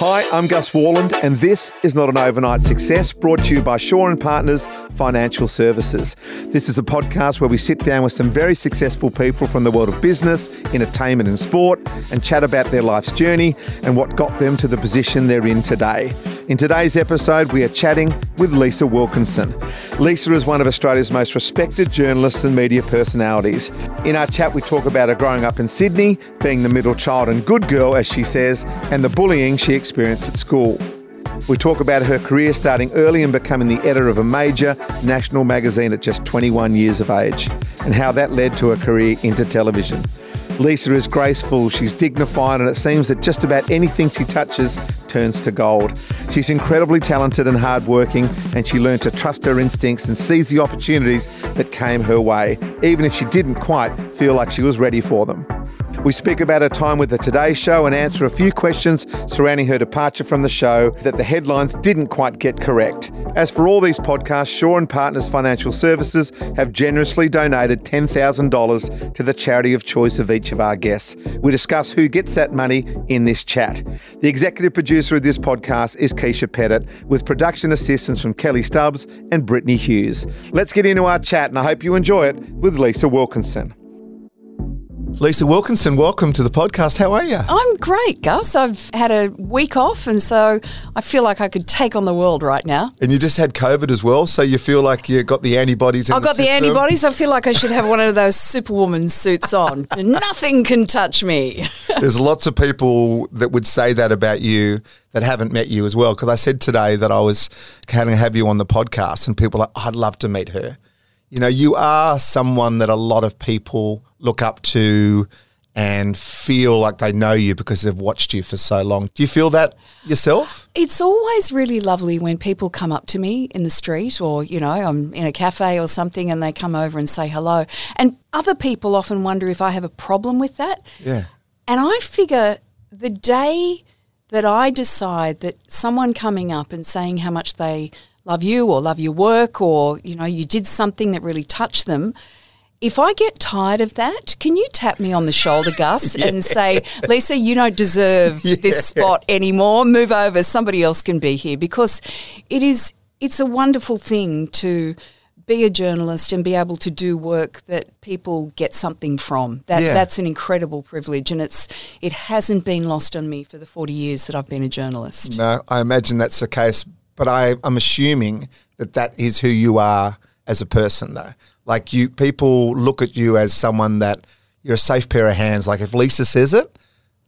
Hi, I'm Gus Worland, and this is not an overnight success brought to you by Shaw and Partners Financial Services. This is a podcast where we sit down with some very successful people from the world of business, entertainment, and sport and chat about their life's journey and what got them to the position they're in today. In today's episode, we are chatting with Lisa Wilkinson. Lisa is one of Australia's most respected journalists and media personalities. In our chat, we talk about her growing up in Sydney, being the middle child and good girl, as she says, and the bullying she experienced at school. We talk about her career starting early and becoming the editor of a major national magazine at just 21 years of age, and how that led to a career into television. Lisa is graceful, she's dignified, and it seems that just about anything she touches turns to gold. She's incredibly talented and hardworking, and she learned to trust her instincts and seize the opportunities that came her way, even if she didn't quite feel like she was ready for them. We speak about her time with the Today Show and answer a few questions surrounding her departure from the show that the headlines didn't quite get correct. As for all these podcasts, Shaw and Partners Financial Services have generously donated $10,000 to the charity of choice of each of our guests. We discuss who gets that money in this chat. The executive producer of this podcast is Keeshia Pettit, with production assistance from Kelly Stubbs and Brittany Hughes. Let's get into our chat, and I hope you enjoy it with Lisa Wilkinson. Lisa Wilkinson, welcome to the podcast. How are you? I'm great, Gus. I've had a week off, and so I feel like I could take on the world right now. And you just had COVID as well, so you feel like you got the antibodies. I've the got the, antibodies. I feel like I should have one of those Superwoman suits on. Nothing can touch me. There's lots of people that would say that about you that haven't met you as well. Because I said today that I was going to have you on the podcast, and people are like, oh, I'd love to meet her. You know, you are someone that a lot of people look up to and feel like they know you because they've watched you for so long. Do you feel that yourself? It's always really lovely when people come up to me in the street or, you know, I'm in a cafe or something and they come over and say hello. And other people often wonder if I have a problem with that. Yeah. And I figure the day that I decide that someone coming up and saying how much they love you or love your work or, you know, you did something that really touched them, if I get tired of that, can you tap me on the shoulder, Gus, yeah. and say, Lisa, you don't deserve yeah. this spot anymore. Move over. Somebody else can be here because it is. It's a wonderful thing to be a journalist and be able to do work that people get something from. That yeah. that's an incredible privilege, and it's it hasn't been lost on me for the forty years that I've been a journalist. No, I imagine that's the case, but I, I'm assuming that that is who you are as a person, though. Like you, people look at you as someone that you're a safe pair of hands. Like if Lisa says it,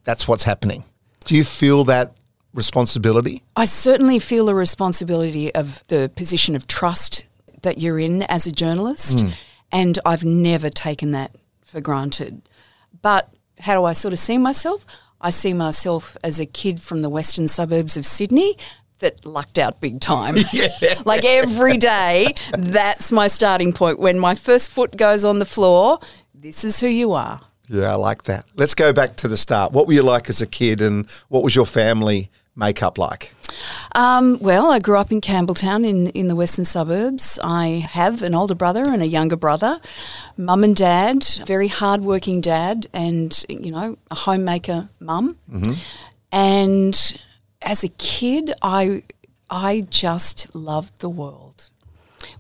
that's what's happening. Do you feel that responsibility? I certainly feel the responsibility of the position of trust that you're in as a journalist, mm. and I've never taken that for granted. But how do I sort of see myself? I see myself as a kid from the western suburbs of Sydney that lucked out big time. yeah. like every day, that's my starting point. When my first foot goes on the floor, this is who you are. Yeah, I like that. Let's go back to the start. What were you like as a kid and what was your family makeup like? Um, well, I grew up in Campbelltown in, in the western suburbs. I have an older brother and a younger brother. Mum and dad, very hardworking dad, and, you know, a homemaker mum. Mm-hmm. And as a kid, I I just loved the world.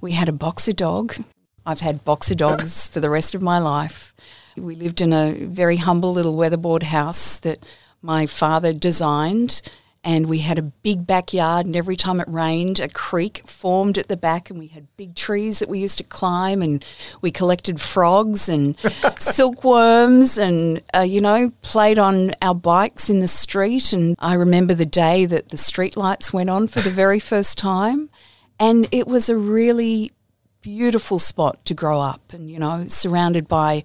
We had a boxer dog. I've had boxer dogs for the rest of my life. We lived in a very humble little weatherboard house that my father designed and we had a big backyard and every time it rained a creek formed at the back and we had big trees that we used to climb and we collected frogs and silkworms and uh, you know played on our bikes in the street. And i remember the day that the street lights went on for the very first time and it was a really beautiful spot to grow up and you know surrounded by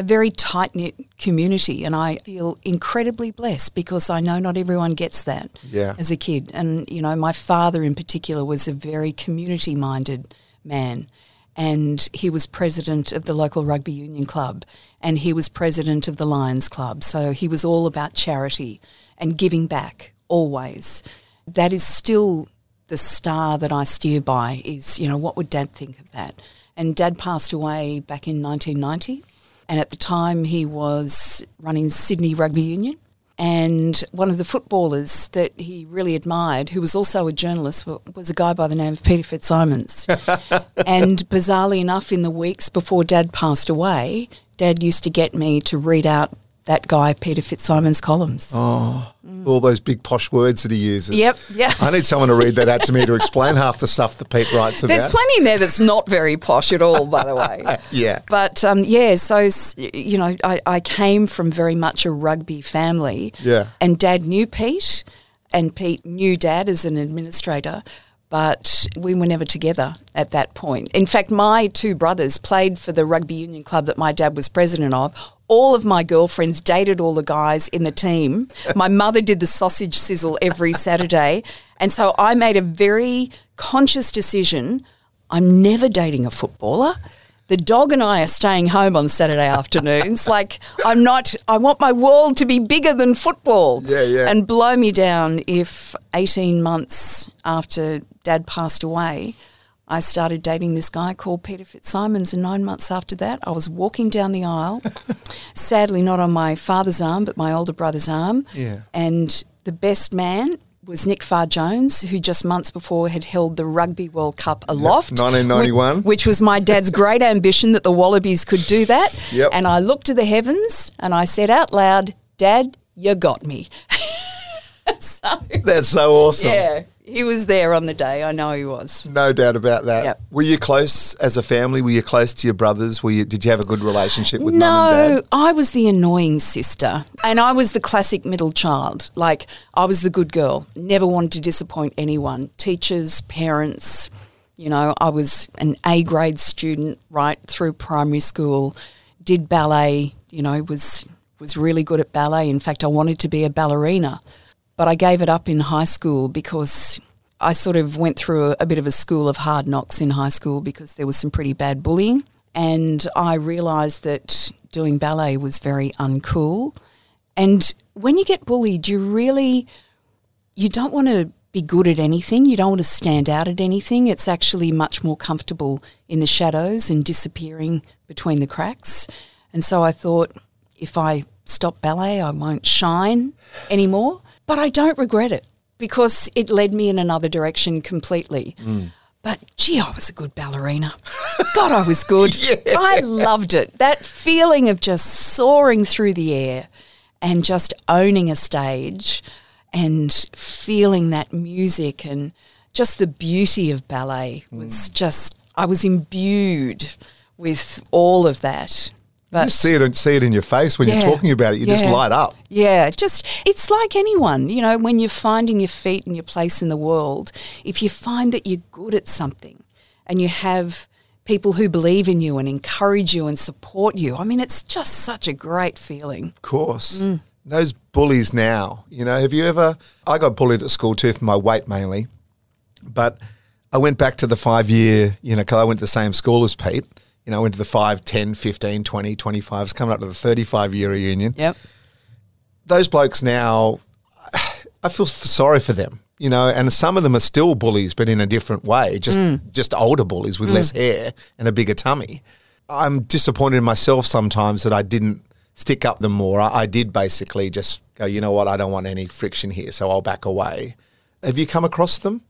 a very tight knit community, and I feel incredibly blessed because I know not everyone gets that yeah. as a kid. And you know, my father in particular was a very community minded man, and he was president of the local rugby union club, and he was president of the Lions Club. So he was all about charity and giving back always. That is still the star that I steer by. Is you know what would Dad think of that? And Dad passed away back in 1990 and at the time, he was running Sydney Rugby Union. And one of the footballers that he really admired, who was also a journalist, was a guy by the name of Peter Fitzsimons. and bizarrely enough, in the weeks before Dad passed away, Dad used to get me to read out that guy Peter Fitzsimons' columns. Oh, all those big posh words that he uses. Yep, yeah. I need someone to read that out to me to explain half the stuff that Pete writes about. There's plenty in there that's not very posh at all, by the way. Yeah. But um, yeah, so you know, I, I came from very much a rugby family. Yeah. And Dad knew Pete, and Pete knew Dad as an administrator. But we were never together at that point. In fact, my two brothers played for the rugby union club that my dad was president of. All of my girlfriends dated all the guys in the team. My mother did the sausage sizzle every Saturday. And so I made a very conscious decision I'm never dating a footballer. The dog and I are staying home on Saturday afternoons. like, I'm not, I want my world to be bigger than football. Yeah, yeah. And blow me down if 18 months after dad passed away, I started dating this guy called Peter Fitzsimons. And nine months after that, I was walking down the aisle, sadly not on my father's arm, but my older brother's arm. Yeah. And the best man was Nick Farr Jones, who just months before had held the Rugby World Cup aloft. 1991. Which, which was my dad's great ambition that the Wallabies could do that. Yep. And I looked to the heavens and I said out loud, Dad, you got me. so, That's so awesome. yeah, he was there on the day. I know he was. No doubt about that. Yep. Were you close as a family? Were you close to your brothers? Were you? Did you have a good relationship with them? no, mum and dad? I was the annoying sister, and I was the classic middle child. Like I was the good girl, never wanted to disappoint anyone, teachers, parents. You know, I was an A grade student right through primary school. Did ballet. You know, was was really good at ballet. In fact, I wanted to be a ballerina, but I gave it up in high school because I sort of went through a, a bit of a school of hard knocks in high school because there was some pretty bad bullying. And I realised that doing ballet was very uncool. And when you get bullied, you really, you don't want to be good at anything. You don't want to stand out at anything. It's actually much more comfortable in the shadows and disappearing between the cracks. And so I thought, if I stop ballet, I won't shine anymore. But I don't regret it because it led me in another direction completely. Mm. But gee, I was a good ballerina. God, I was good. I loved it. That feeling of just soaring through the air and just owning a stage and feeling that music and just the beauty of ballet was mm. just, I was imbued with all of that. You But see it, and see it in your face when Yeah. you're talking about it. You just light up. yeah, just it's like anyone, you know, when you're finding your feet and your place in the world, if you find that you're good at something and you have people who believe in you and encourage you and support you, I mean, it's just such a great feeling. Of course. Mm. Those bullies now, you know, have you ever? I got bullied at school too for my weight mainly, but I went back to the five year, you know, because I went to the same school as Pete. You know, into the 5, 10, 15, 20, 25. It's coming up to the 35 year reunion. Yep. Those blokes now, I feel sorry for them, you know, and some of them are still bullies, but in a different way, just, Mm. just older bullies with less hair and a bigger tummy. I'm disappointed in myself sometimes that I didn't stick up them more. I, I did basically just go, you know what, I don't want any friction here, so I'll back away. Have you come across them?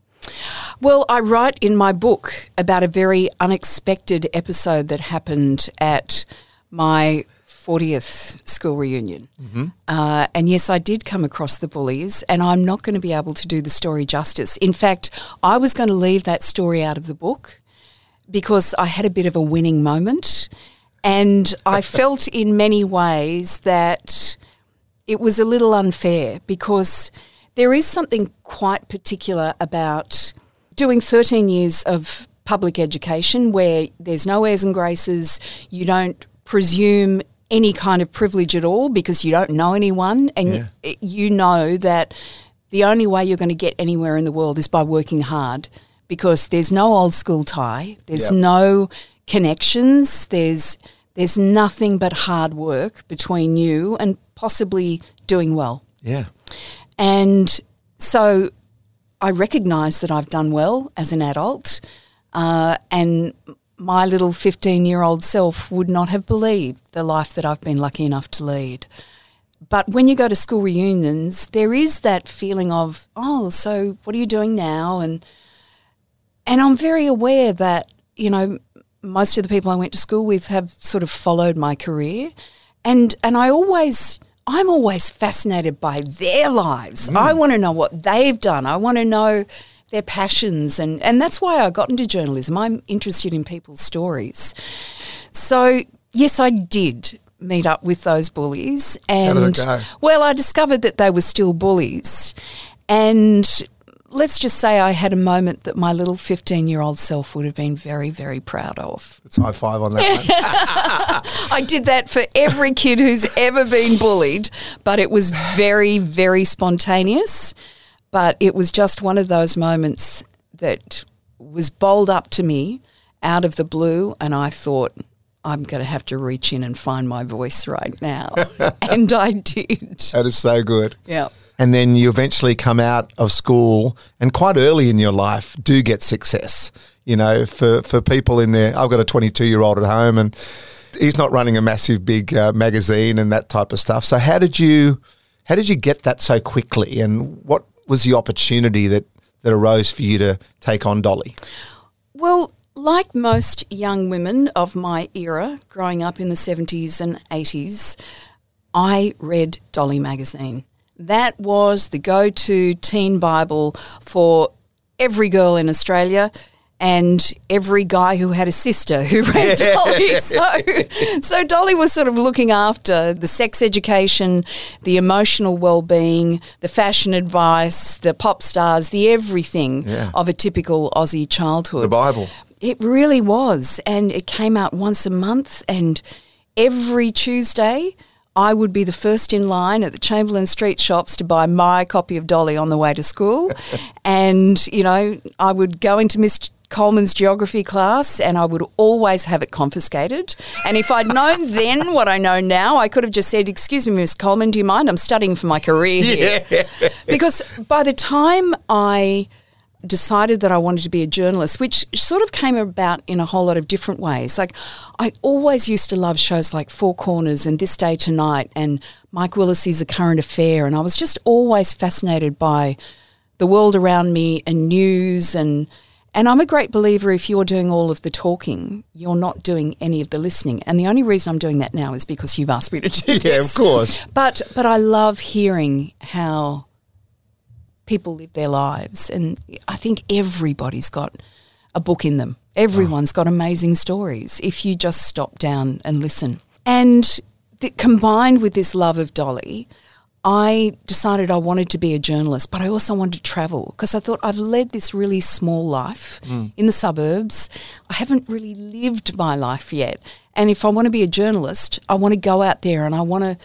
Well, I write in my book about a very unexpected episode that happened at my 40th school reunion. Uh, and yes, I did come across the bullies, and I'm not going to be able to do the story justice. In fact, I was going to leave that story out of the book because I had a bit of a winning moment. And I felt in many ways that it was a little unfair because there is something quite particular about doing 13 years of public education where there's no airs and graces, you don't presume any kind of privilege at all because you don't know anyone and y- you know that the only way you're going to get anywhere in the world is by working hard because there's no old school tie, there's Yep. no connections, there's there's nothing but hard work between you and possibly doing well. Yeah. And so I recognise that I've done well as an adult, uh, and my little 15 year old self would not have believed the life that I've been lucky enough to lead. But when you go to school reunions, there is that feeling of, oh, so what are you doing now? And and I'm very aware that, you know, most of the people I went to school with have sort of followed my career. And and I always I'm always fascinated by their lives. Mm. I want to know what they've done. I want to know their passions and, and that's why I got into journalism. I'm interested in people's stories. So yes, I did meet up with those bullies and well I discovered that they were still bullies. And let's just say I had a moment that my little 15 year old self would have been very, very proud of. It's high five on that one. I did that for every kid who's ever been bullied, but it was very, very spontaneous. But it was just one of those moments that was bowled up to me out of the blue, and I thought, I'm going to have to reach in and find my voice right now. and I did. That is so good. Yeah and then you eventually come out of school and quite early in your life do get success. You know, for, for people in there, I've got a 22 year old at home and he's not running a massive big uh, magazine and that type of stuff. So how did you how did you get that so quickly and what was the opportunity that that arose for you to take on Dolly? Well, like most young women of my era, growing up in the 70s and 80s, I read Dolly magazine. That was the go to teen Bible for every girl in Australia and every guy who had a sister who read Dolly. So, so Dolly was sort of looking after the sex education, the emotional well-being, the fashion advice, the pop stars, the everything yeah. of a typical Aussie childhood. The Bible. It really was, and it came out once a month, and every Tuesday I would be the first in line at the Chamberlain Street shops to buy my copy of Dolly on the way to school. and, you know, I would go into Miss Coleman's geography class and I would always have it confiscated. And if I'd known then what I know now, I could have just said, Excuse me, Miss Coleman, do you mind? I'm studying for my career here. Yeah. Because by the time I decided that I wanted to be a journalist, which sort of came about in a whole lot of different ways. Like, I always used to love shows like Four Corners and This Day Tonight and Mike Willesee's A Current Affair, and I was just always fascinated by the world around me and news and and I'm a great believer if you're doing all of the talking, you're not doing any of the listening. And the only reason I'm doing that now is because you've asked me to do yeah, this. Yeah, of course. But but I love hearing how people live their lives. And I think everybody's got a book in them. Everyone's got amazing stories if you just stop down and listen. And th- combined with this love of Dolly, I decided I wanted to be a journalist, but I also wanted to travel because I thought I've led this really small life mm. in the suburbs. I haven't really lived my life yet. And if I want to be a journalist, I want to go out there and I want to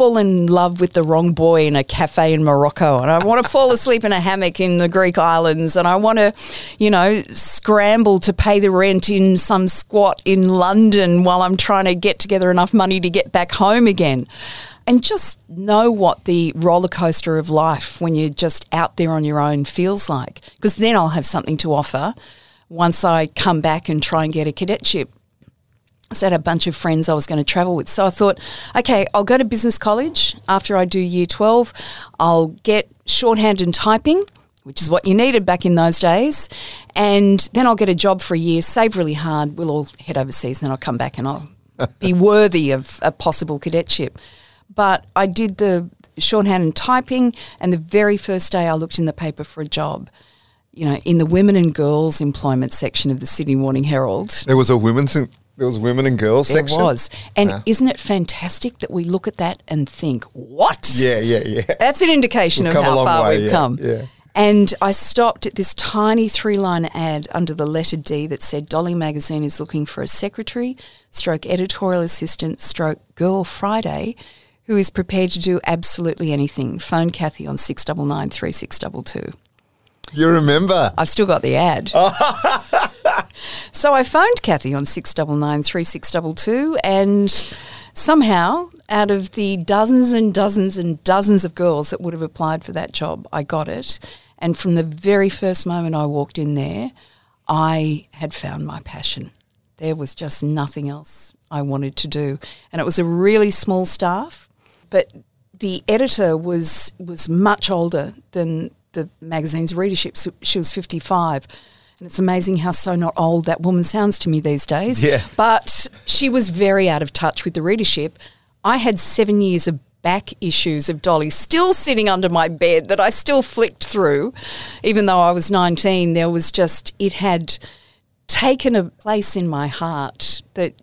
fall in love with the wrong boy in a cafe in Morocco and I want to fall asleep in a hammock in the Greek islands and I want to, you know, scramble to pay the rent in some squat in London while I'm trying to get together enough money to get back home again. And just know what the roller coaster of life when you're just out there on your own feels like. Because then I'll have something to offer once I come back and try and get a cadetship I had a bunch of friends I was going to travel with. So I thought, okay, I'll go to business college after I do year 12. I'll get shorthand and typing, which is what you needed back in those days. And then I'll get a job for a year, save really hard. We'll all head overseas and then I'll come back and I'll be worthy of a possible cadetship. But I did the shorthand and typing, and the very first day I looked in the paper for a job you know, in the women and girls employment section of the Sydney Morning Herald. There was a women's there was women and girls there section. There was. And yeah. isn't it fantastic that we look at that and think, what? Yeah, yeah, yeah. That's an indication we've of how far way, we've yeah, come. Yeah. And I stopped at this tiny three line ad under the letter D that said Dolly Magazine is looking for a secretary, stroke editorial assistant, stroke Girl Friday, who is prepared to do absolutely anything. Phone Kathy on 699 3622. You remember? I've still got the ad. so I phoned Kathy on 699 3622 and somehow out of the dozens and dozens and dozens of girls that would have applied for that job, I got it. And from the very first moment I walked in there, I had found my passion. There was just nothing else I wanted to do. And it was a really small staff, but the editor was was much older than the magazine's readership. So she was 55. And it's amazing how so not old that woman sounds to me these days. Yeah. But she was very out of touch with the readership. I had seven years of back issues of Dolly still sitting under my bed that I still flicked through. Even though I was 19, there was just, it had taken a place in my heart that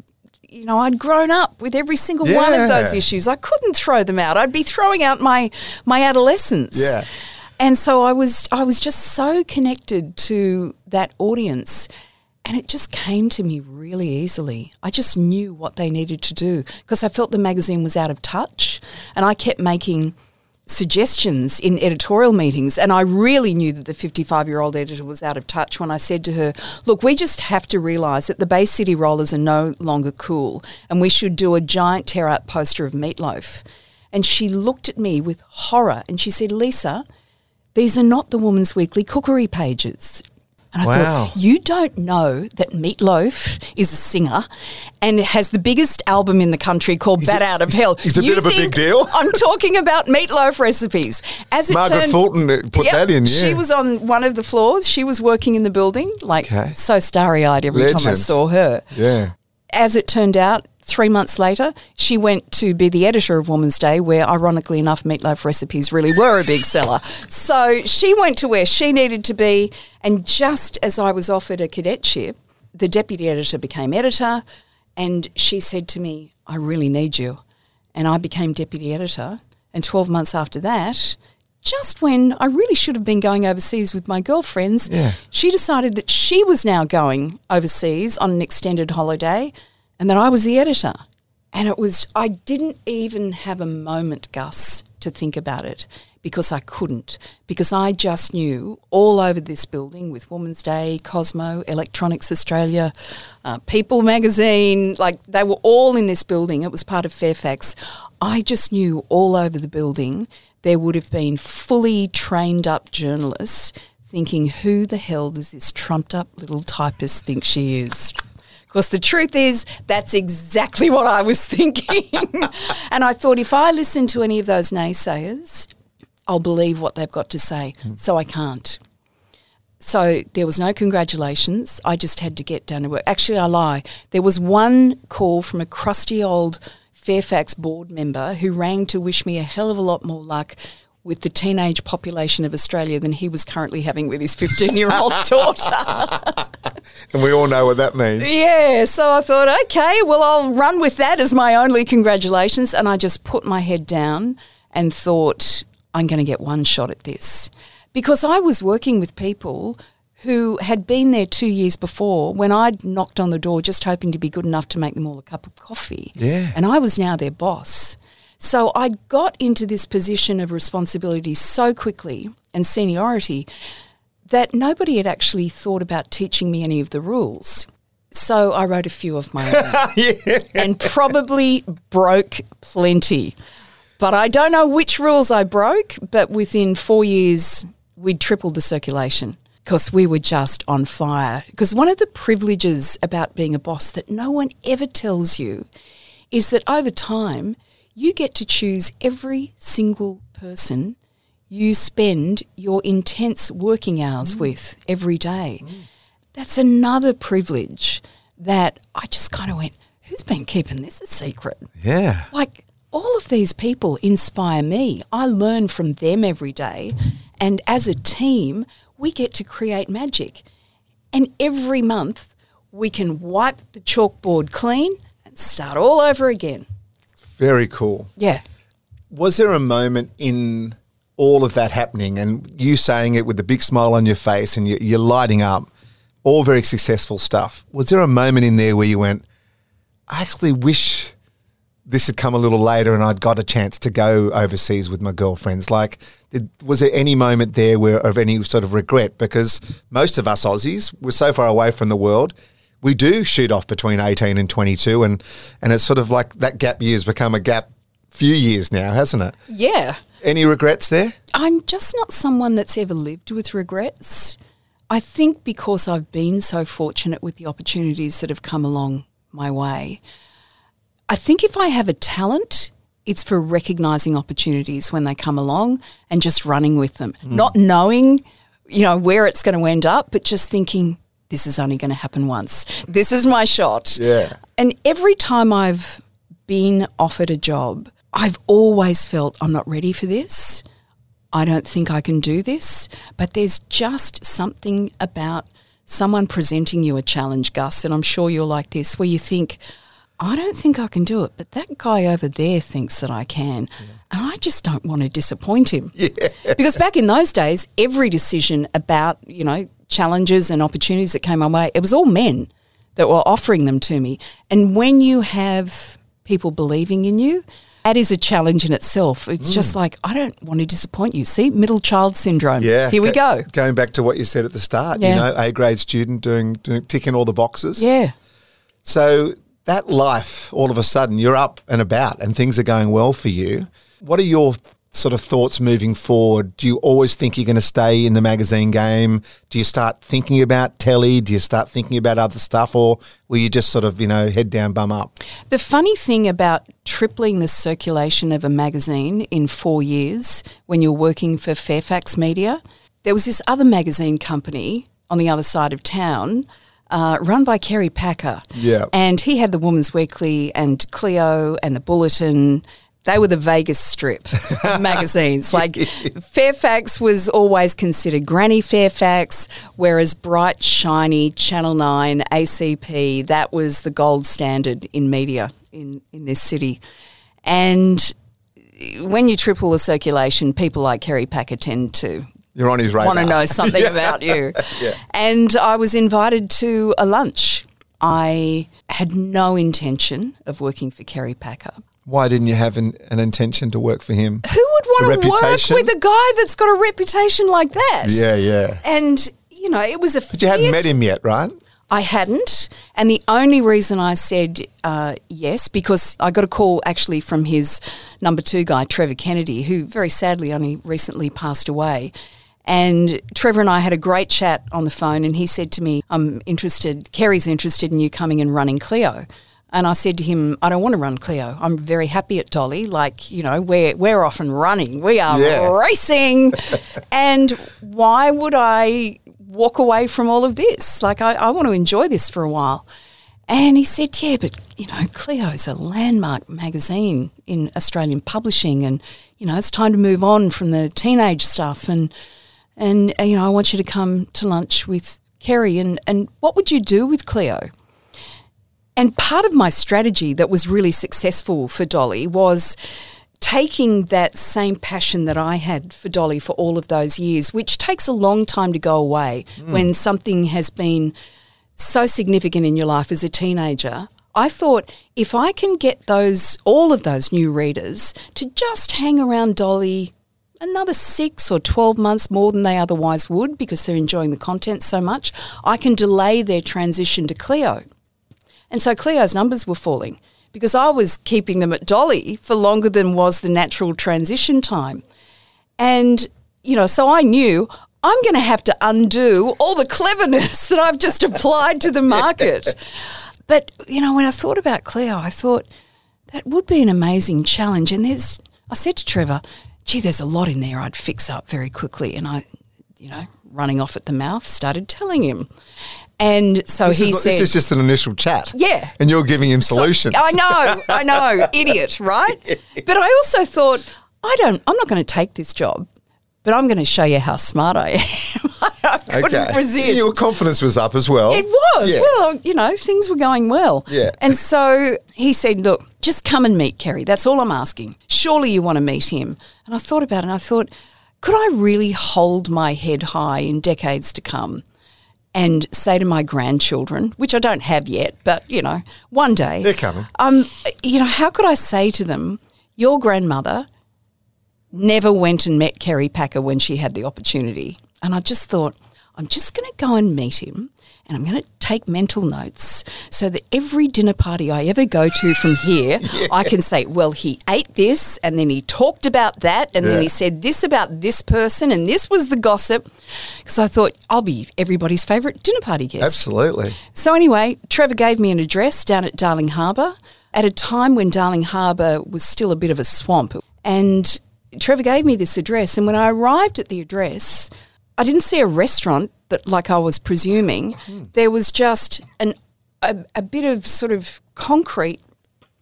you know, I'd grown up with every single one of those issues. I couldn't throw them out. I'd be throwing out my my adolescence. Yeah. And so I was I was just so connected to that audience and it just came to me really easily. I just knew what they needed to do because I felt the magazine was out of touch and I kept making suggestions in editorial meetings and I really knew that the 55 year old editor was out of touch when I said to her, look, we just have to realise that the Bay City Rollers are no longer cool and we should do a giant tear out poster of Meatloaf. And she looked at me with horror and she said, Lisa, these are not the Woman's Weekly cookery pages. And I Wow. thought, you don't know that Meatloaf is a singer and has the biggest album in the country called Bat Out of Hell. is a You bit of a big deal? I'm talking about meatloaf recipes. As it Margaret turned, Fulton uh, put Yep, that in, yeah. She was on one of the floors. She was working in the building, like Okay. so starry eyed every time I saw her Yeah. as it turned out, three months later, she went to be the editor of Woman's Day, where ironically enough, meatloaf recipes really were a big seller. So she went to where she needed to be. And just as I was offered a cadetship, the deputy editor became editor. And she said to me, I really need you. And I became deputy editor. And 12 months after that, just when I really should have been going overseas with my girlfriends, Yeah. she decided that she was now going overseas on an extended holiday and that I was the editor. And it was, I didn't even have a moment, Gus, to think about it because I couldn't. Because I just knew all over this building with Women's Day, Cosmo, Electronics Australia, uh, People magazine, like they were all in this building. It was part of Fairfax. I just knew all over the building there would have been fully trained up journalists thinking, who the hell does this trumped up little typist think she is? Because the truth is, that's exactly what I was thinking. and I thought, if I listen to any of those naysayers, I'll believe what they've got to say. Hmm. So I can't. So there was no congratulations. I just had to get down to work. Actually, I lie. There was one call from a crusty old Fairfax board member who rang to wish me a hell of a lot more luck with the teenage population of Australia than he was currently having with his 15 year old daughter. And we all know what that means. Yeah, so I thought, okay, well, I'll run with that as my only congratulations. And I just put my head down and thought, I'm going to get one shot at this. Because I was working with people who had been there two years before when I'd knocked on the door just hoping to be good enough to make them all a cup of coffee. Yeah. And I was now their boss. So I got into this position of responsibility so quickly and seniority that nobody had actually thought about teaching me any of the rules. So I wrote a few of my own yeah. and probably broke plenty. But I don't know which rules I broke, but within four years, we'd tripled the circulation because we were just on fire. Because one of the privileges about being a boss that no one ever tells you is that over time, you get to choose every single person you spend your intense working hours mm. with every day. Mm. That's another privilege that I just kind of went, who's been keeping this a secret? Yeah. Like, all of these people inspire me. I learn from them every day. And as a team, we get to create magic. And every month, we can wipe the chalkboard clean and start all over again. Very cool. Yeah. Was there a moment in all of that happening and you saying it with a big smile on your face and you- you're lighting up, all very successful stuff? Was there a moment in there where you went, I actually wish this had come a little later and I'd got a chance to go overseas with my girlfriends? Like, did, was there any moment there where of any sort of regret? Because most of us Aussies, we're so far away from the world. We do shoot off between 18 and 22 and, and it's sort of like that gap year's become a gap few years now, hasn't it? Yeah. Any regrets there? I'm just not someone that's ever lived with regrets. I think because I've been so fortunate with the opportunities that have come along my way. I think if I have a talent, It's for recognizing opportunities when they come along and just running with them, mm. not knowing, you know, where it's going to end up, but just thinking, this is only going to happen once. This is my shot. Yeah. And every time I've been offered a job, I've always felt I'm not ready for this. I don't think I can do this. But there's just something about someone presenting you a challenge, Gus, and I'm sure you're like this, where you think, I don't think I can do it, but that guy over there thinks that I can. And I just don't want to disappoint him. Yeah. Because back in those days, every decision about, you know, challenges and opportunities that came my way, it was all men that were offering them to me. And when you have people believing in you, that is a challenge in itself. It's just mm. like, I don't want to disappoint you. See, middle child syndrome. Yeah. Here we go. Going back to what you said at the start, you Yeah. know, A grade student doing, doing ticking all the boxes. Yeah. So that life, all of a sudden, you're up and about and things are going well for you. What are your sort of thoughts moving forward? Do you always think you're going to stay in the magazine game? Do you start thinking about telly? Do you start thinking about other stuff? Or will you just sort of, you know, head down, bum up? The funny thing about tripling the circulation of a magazine in four years when you're working for Fairfax Media, there was this other magazine company on the other side of town. Uh, run by Kerry Packer. Yeah. And he had the Woman's Weekly and Cleo and the Bulletin. They were the Vegas strip magazines. Like Fairfax was always considered Granny Fairfax, whereas bright, shiny Channel 9, ACP, that was the gold standard in media in, in this city. And when you triple the circulation, people like Kerry Packer tend to You're on his radar. want to know something about you. And I was invited to a lunch. I had no intention of working for Kerry Packer. Why didn't you have an, an intention to work for him? Who would want to work with a guy that's got a reputation like that? Yeah, yeah. And, you know, it was a But you hadn't met him yet, right? I hadn't. And the only reason I said uh, yes, because I got a call actually from his number two guy, Trevor Kennedy, who very sadly only recently passed away. And Trevor and I had a great chat on the phone, and he said to me, I'm interested, Kerry's interested in you coming and running Cleo. And I said to him, I don't want to run Cleo. I'm very happy at Dolly. Like, you know, we're, we're off and running. We are Yeah. racing. and why would I walk away from all of this? Like, I, I want to enjoy this for a while. And he said, Yeah, but, you know, Cleo's a landmark magazine in Australian publishing. And, you know, it's time to move on from the teenage stuff. And, and you know, I want you to come to lunch with Kerry. And, and what would you do with Cleo? And part of my strategy that was really successful for Dolly was taking that same passion that I had for Dolly for all of those years, which takes a long time to go away mm. when something has been so significant in your life as a teenager. I thought if I can get those all of those new readers to just hang around Dolly another 6 or 12 months more than they otherwise would because they're enjoying the content so much, I can delay their transition to Cleo. And so Cleo's numbers were falling because I was keeping them at Dolly for longer than was the natural transition time. And, you know, so I knew I'm going to have to undo all the cleverness that I've just applied to the market. But, you know, when I thought about Cleo, I thought that would be an amazing challenge. And there's, I said to Trevor, gee, there's a lot in there I'd fix up very quickly. And I, you know, running off at the mouth, started telling him. And so This, he is, said, this is just an initial chat. Yeah. And you're giving him so- solutions. I know, I know, idiot, right? But I also thought, I don't, I'm not going to take this job, but I'm going to show you how smart I am. I couldn't resist. Your confidence was up as well. It was. Yeah. Well, you know, things were going well. Yeah. And so he said, Look, just come and meet Kerry. That's all I'm asking. Surely you want to meet him. And I thought about it and I thought, could I really hold my head high in decades to come and say to my grandchildren, which I don't have yet, but, you know, one day. They're coming. Um, you know, how could I say to them, your grandmother never went and met Kerry Packer when she had the opportunity? And I just thought, I'm just going to go and meet him and I'm going to take mental notes so that every dinner party I ever go to from here, I can say, well, he ate this and then he talked about that and then he said this about this person and this was the gossip. Because I thought, I'll be everybody's favourite dinner party guest. Absolutely. So anyway, Trevor gave me an address down at Darling Harbour. at a time when Darling Harbour was still a bit of a swamp. And Trevor gave me this address. And when I arrived at the address, I didn't see a restaurant that, like I was presuming. Hmm. There was just an, a, a bit of sort of concrete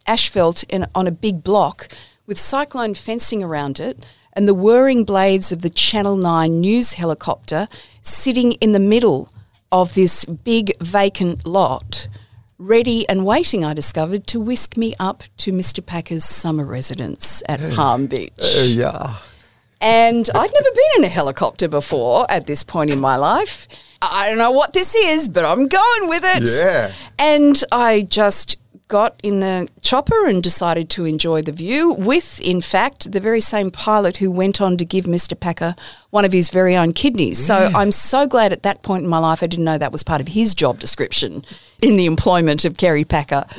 asphalt in, on a big block with cyclone fencing around it and the whirring blades of the Channel 9 news helicopter sitting in the middle of this big vacant lot, ready and waiting, I discovered, to whisk me up to Mr. Packer's summer residence at Palm Beach. Oh, yeah. And I'd never been in a helicopter before at this point in my life. I don't know what this is, but I'm going with it. Yeah. And I just got in the chopper and decided to enjoy the view with, in fact, the very same pilot who went on to give Mr. Packer one of his very own kidneys. So I'm so glad at that point in my life I didn't know that was part of his job description in the employment of Kerry Packer.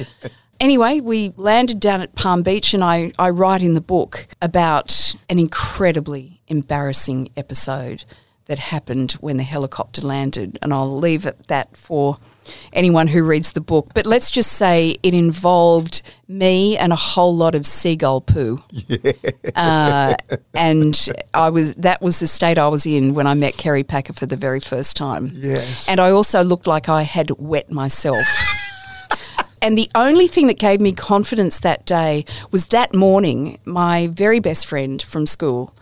Anyway, we landed down at Palm Beach, and I, I write in the book about an incredibly embarrassing episode that happened when the helicopter landed. And I'll leave it that for anyone who reads the book. But let's just say it involved me and a whole lot of seagull poo. Uh, and I was that was the state I was in when I met Kerry Packer for the very first time. Yes. And I also looked like I had wet myself. And the only thing that gave me confidence that day was that morning, my very best friend from school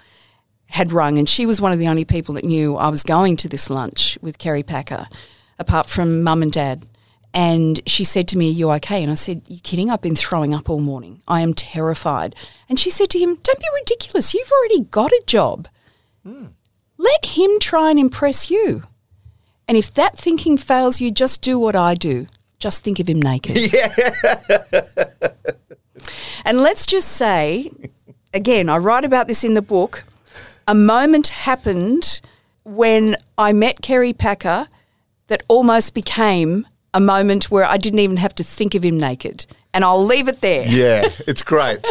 had rung, and she was one of the only people that knew I was going to this lunch with Kerry Packer, apart from mum and dad. And she said to me, Are you okay? And I said, You kidding? I've been throwing up all morning. I am terrified. And she said to him, Don't be ridiculous. You've already got a job. Let him try and impress you. And if that thinking fails you, just do what I do. Just think of him naked. Yeah. and let's just say, again, I write about this in the book. A moment happened when I met Kerry Packer that almost became a moment where I didn't even have to think of him naked. And I'll leave it there. Yeah, it's great.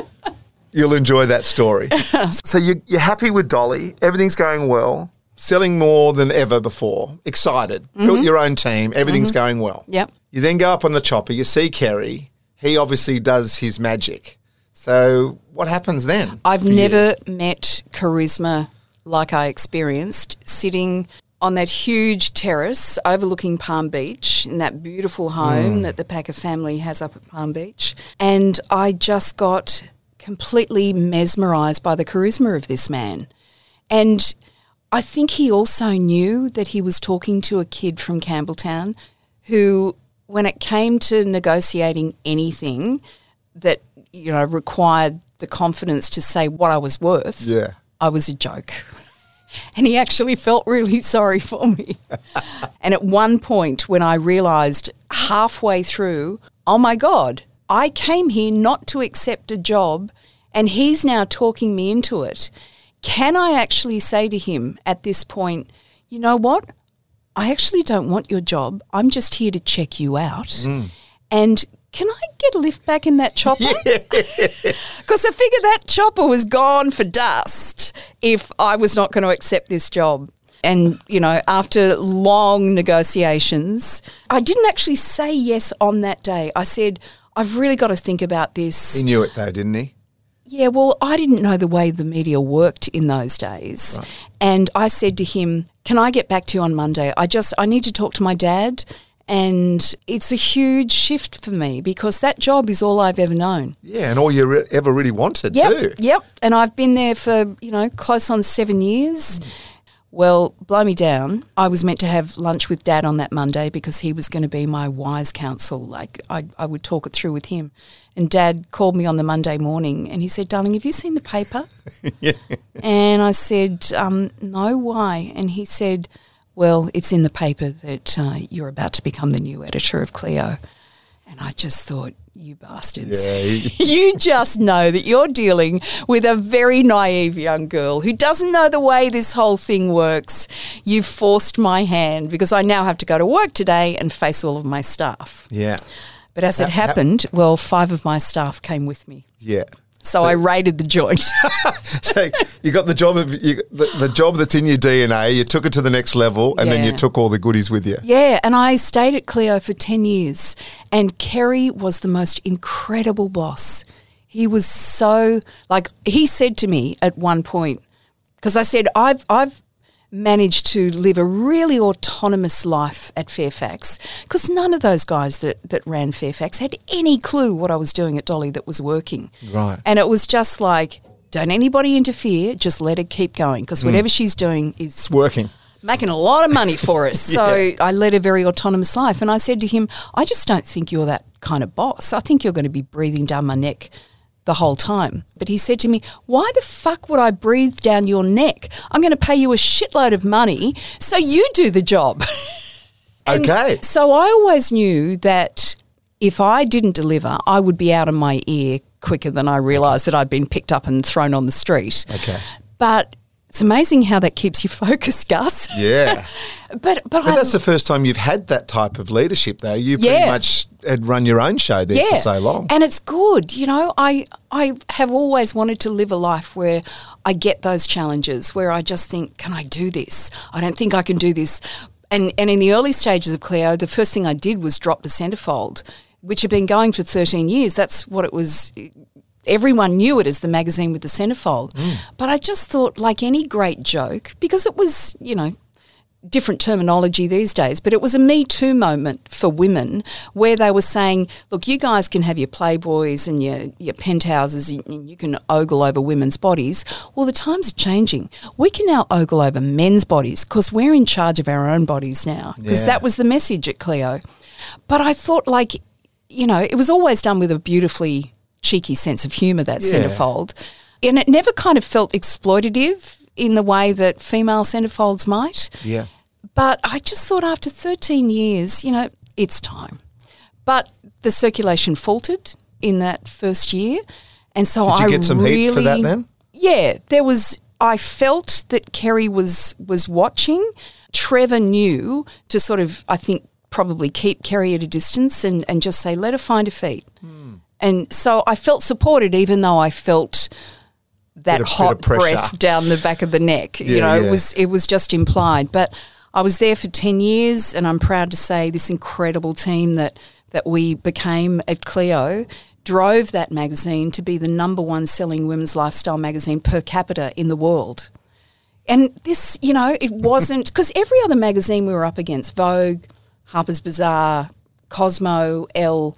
You'll enjoy that story. so you, you're happy with Dolly. Everything's going well. Selling more than ever before. Excited. Built mm-hmm. your own team. Everything's mm-hmm. going well. Yep. You then go up on the chopper. You see Kerry. He obviously does his magic. So what happens then? I've for you? never met charisma like I experienced sitting on that huge terrace overlooking Palm Beach in that beautiful home hmm. that the Packer family has up at Palm Beach. And I just got completely mesmerized by the charisma of this man. And I think he also knew that he was talking to a kid from Campbelltown who, when it came to negotiating anything that, you know, required the confidence to say what I was worth, Yeah. I was a joke. And he actually felt really sorry for me. and at one point, when I realised halfway through, oh my God, I came here not to accept a job, and he's now talking me into it. Can I actually say to him at this point, you know what? I actually don't want your job. I'm just here to check you out. Mm. And can I get a lift back in that chopper? Because I figure that chopper was gone for dust if I was not going to accept this job. And, you know, after long negotiations, I didn't actually say yes on that day. I said, I've really got to think about this. He knew it though, didn't he? Yeah, well, I didn't know the way the media worked in those days. And I said to him, "Can I get back to you on Monday? I just I need to talk to my dad." And it's a huge shift for me because that job is all I've ever known. Yeah, and all you re- ever really wanted Yep, too. yep. And I've been there for, you know, close on seven years. Mm. Well, blow me down. I was meant to have lunch with Dad on that Monday because he was going to be my wise counsel. Like, I, I would talk it through with him. And Dad called me on the Monday morning and he said, Darling, have you seen the paper? And I said, um, No, why? And he said, Well, it's in the paper that uh, you're about to become the new editor of Cleo. And I just thought, You bastards. Yeah, you just know that you're dealing with a very naive young girl who doesn't know the way this whole thing works. You've forced my hand because I now have to go to work today and face all of my staff. Yeah. But as it Ha- ha- happened, well, five of my staff came with me. Yeah. So I raided the joint. so you got the job of you, the, the job that's in your DNA. You took it to the next level, and then you took all the goodies with you. yeah, and I stayed at Cleo for 10 years. And Kerry was the most incredible boss. He was so, like, he said to me at one point, because I said, I've, I've managed to live a really autonomous life at Fairfax because none of those guys that, that ran Fairfax had any clue what I was doing at Dolly that was working. Right. And it was just like, don't anybody interfere, just let her keep going because mm. whatever she's doing is It's working. making a lot of money for us. So I led a very autonomous life. And I said to him, I just don't think you're that kind of boss. I think you're going to be breathing down my neck the whole time. But he said to me, Why the fuck would I breathe down your neck? I'm going to pay you a shitload of money so you do the job. Okay. So I always knew that if I didn't deliver, I would be out of my ear quicker than I realised that I'd been picked up and thrown on the street. Okay. But it's amazing how that keeps you focused, Gus. Yeah. But but, But I, that's the first time you've had that type of leadership, though. You pretty much had run your own show there for so long. and it's good. You know, I I have always wanted to live a life where I get those challenges, where I just think, can I do this? I don't think I can do this. And and in the early stages of Cleo, the first thing I did was drop the centerfold, which had been going for thirteen years. That's what it was. Everyone knew it as the magazine with the centerfold. Mm. But I just thought, like any great joke, because it was, you know, different terminology these days, but it was a Me Too moment for women where they were saying, look, you guys can have your Playboys and your, your penthouses and you can ogle over women's bodies. Well, the times are changing. We can now ogle over men's bodies because we're in charge of our own bodies now because Yeah. that was the message at Cleo. But I thought, like, you know, it was always done with a beautifully cheeky sense of humour, that Yeah. centerfold. And it never kind of felt exploitative in the way that female centerfolds might. yeah. But I just thought after 13 years, you know, it's time. But the circulation faltered in that first year. And so Did you I get some really, heat for that then? Yeah, there was I felt that Kerry was was watching. Trevor knew to sort of I think probably keep Kerry at a distance and, and just say, let her find her feet. Hmm. And so I felt supported even though I felt that of- hot breath down the back of the neck. you know, yeah. it was it was just implied. But I was there for ten years, and I'm proud to say this incredible team that that we became at Cleo drove that magazine to be the number one selling women's lifestyle magazine per capita in the world. And this, you know, it wasn't because every other magazine we were up against, Vogue, Harper's Bazaar, Cosmo, Elle,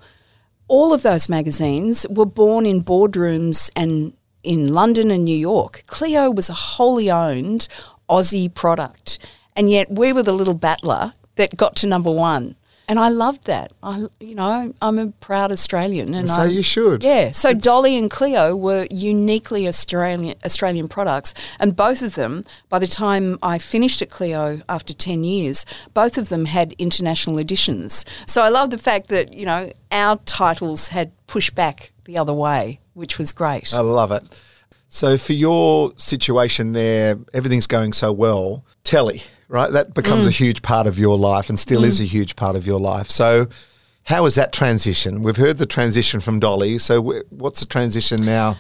all of those magazines were born in boardrooms and in London and New York. Cleo was a wholly owned Aussie product, and yet we were the little battler that got to number one. And I loved that. I, you know, I'm a proud Australian, and So I, you should. yeah. So Dolly and Cleo were uniquely Australian Australian products, and both of them, by the time I finished at Cleo after ten years, both of them had international editions. So I love the fact that you know our titles had pushed back the other way, which was great. I love it. So for your situation there, everything's going so well. Telly, right? That becomes a mm. huge part of your life and still mm. is a huge part of your life. So how is that transition? We've heard the transition from Dolly. So wh- what's the transition now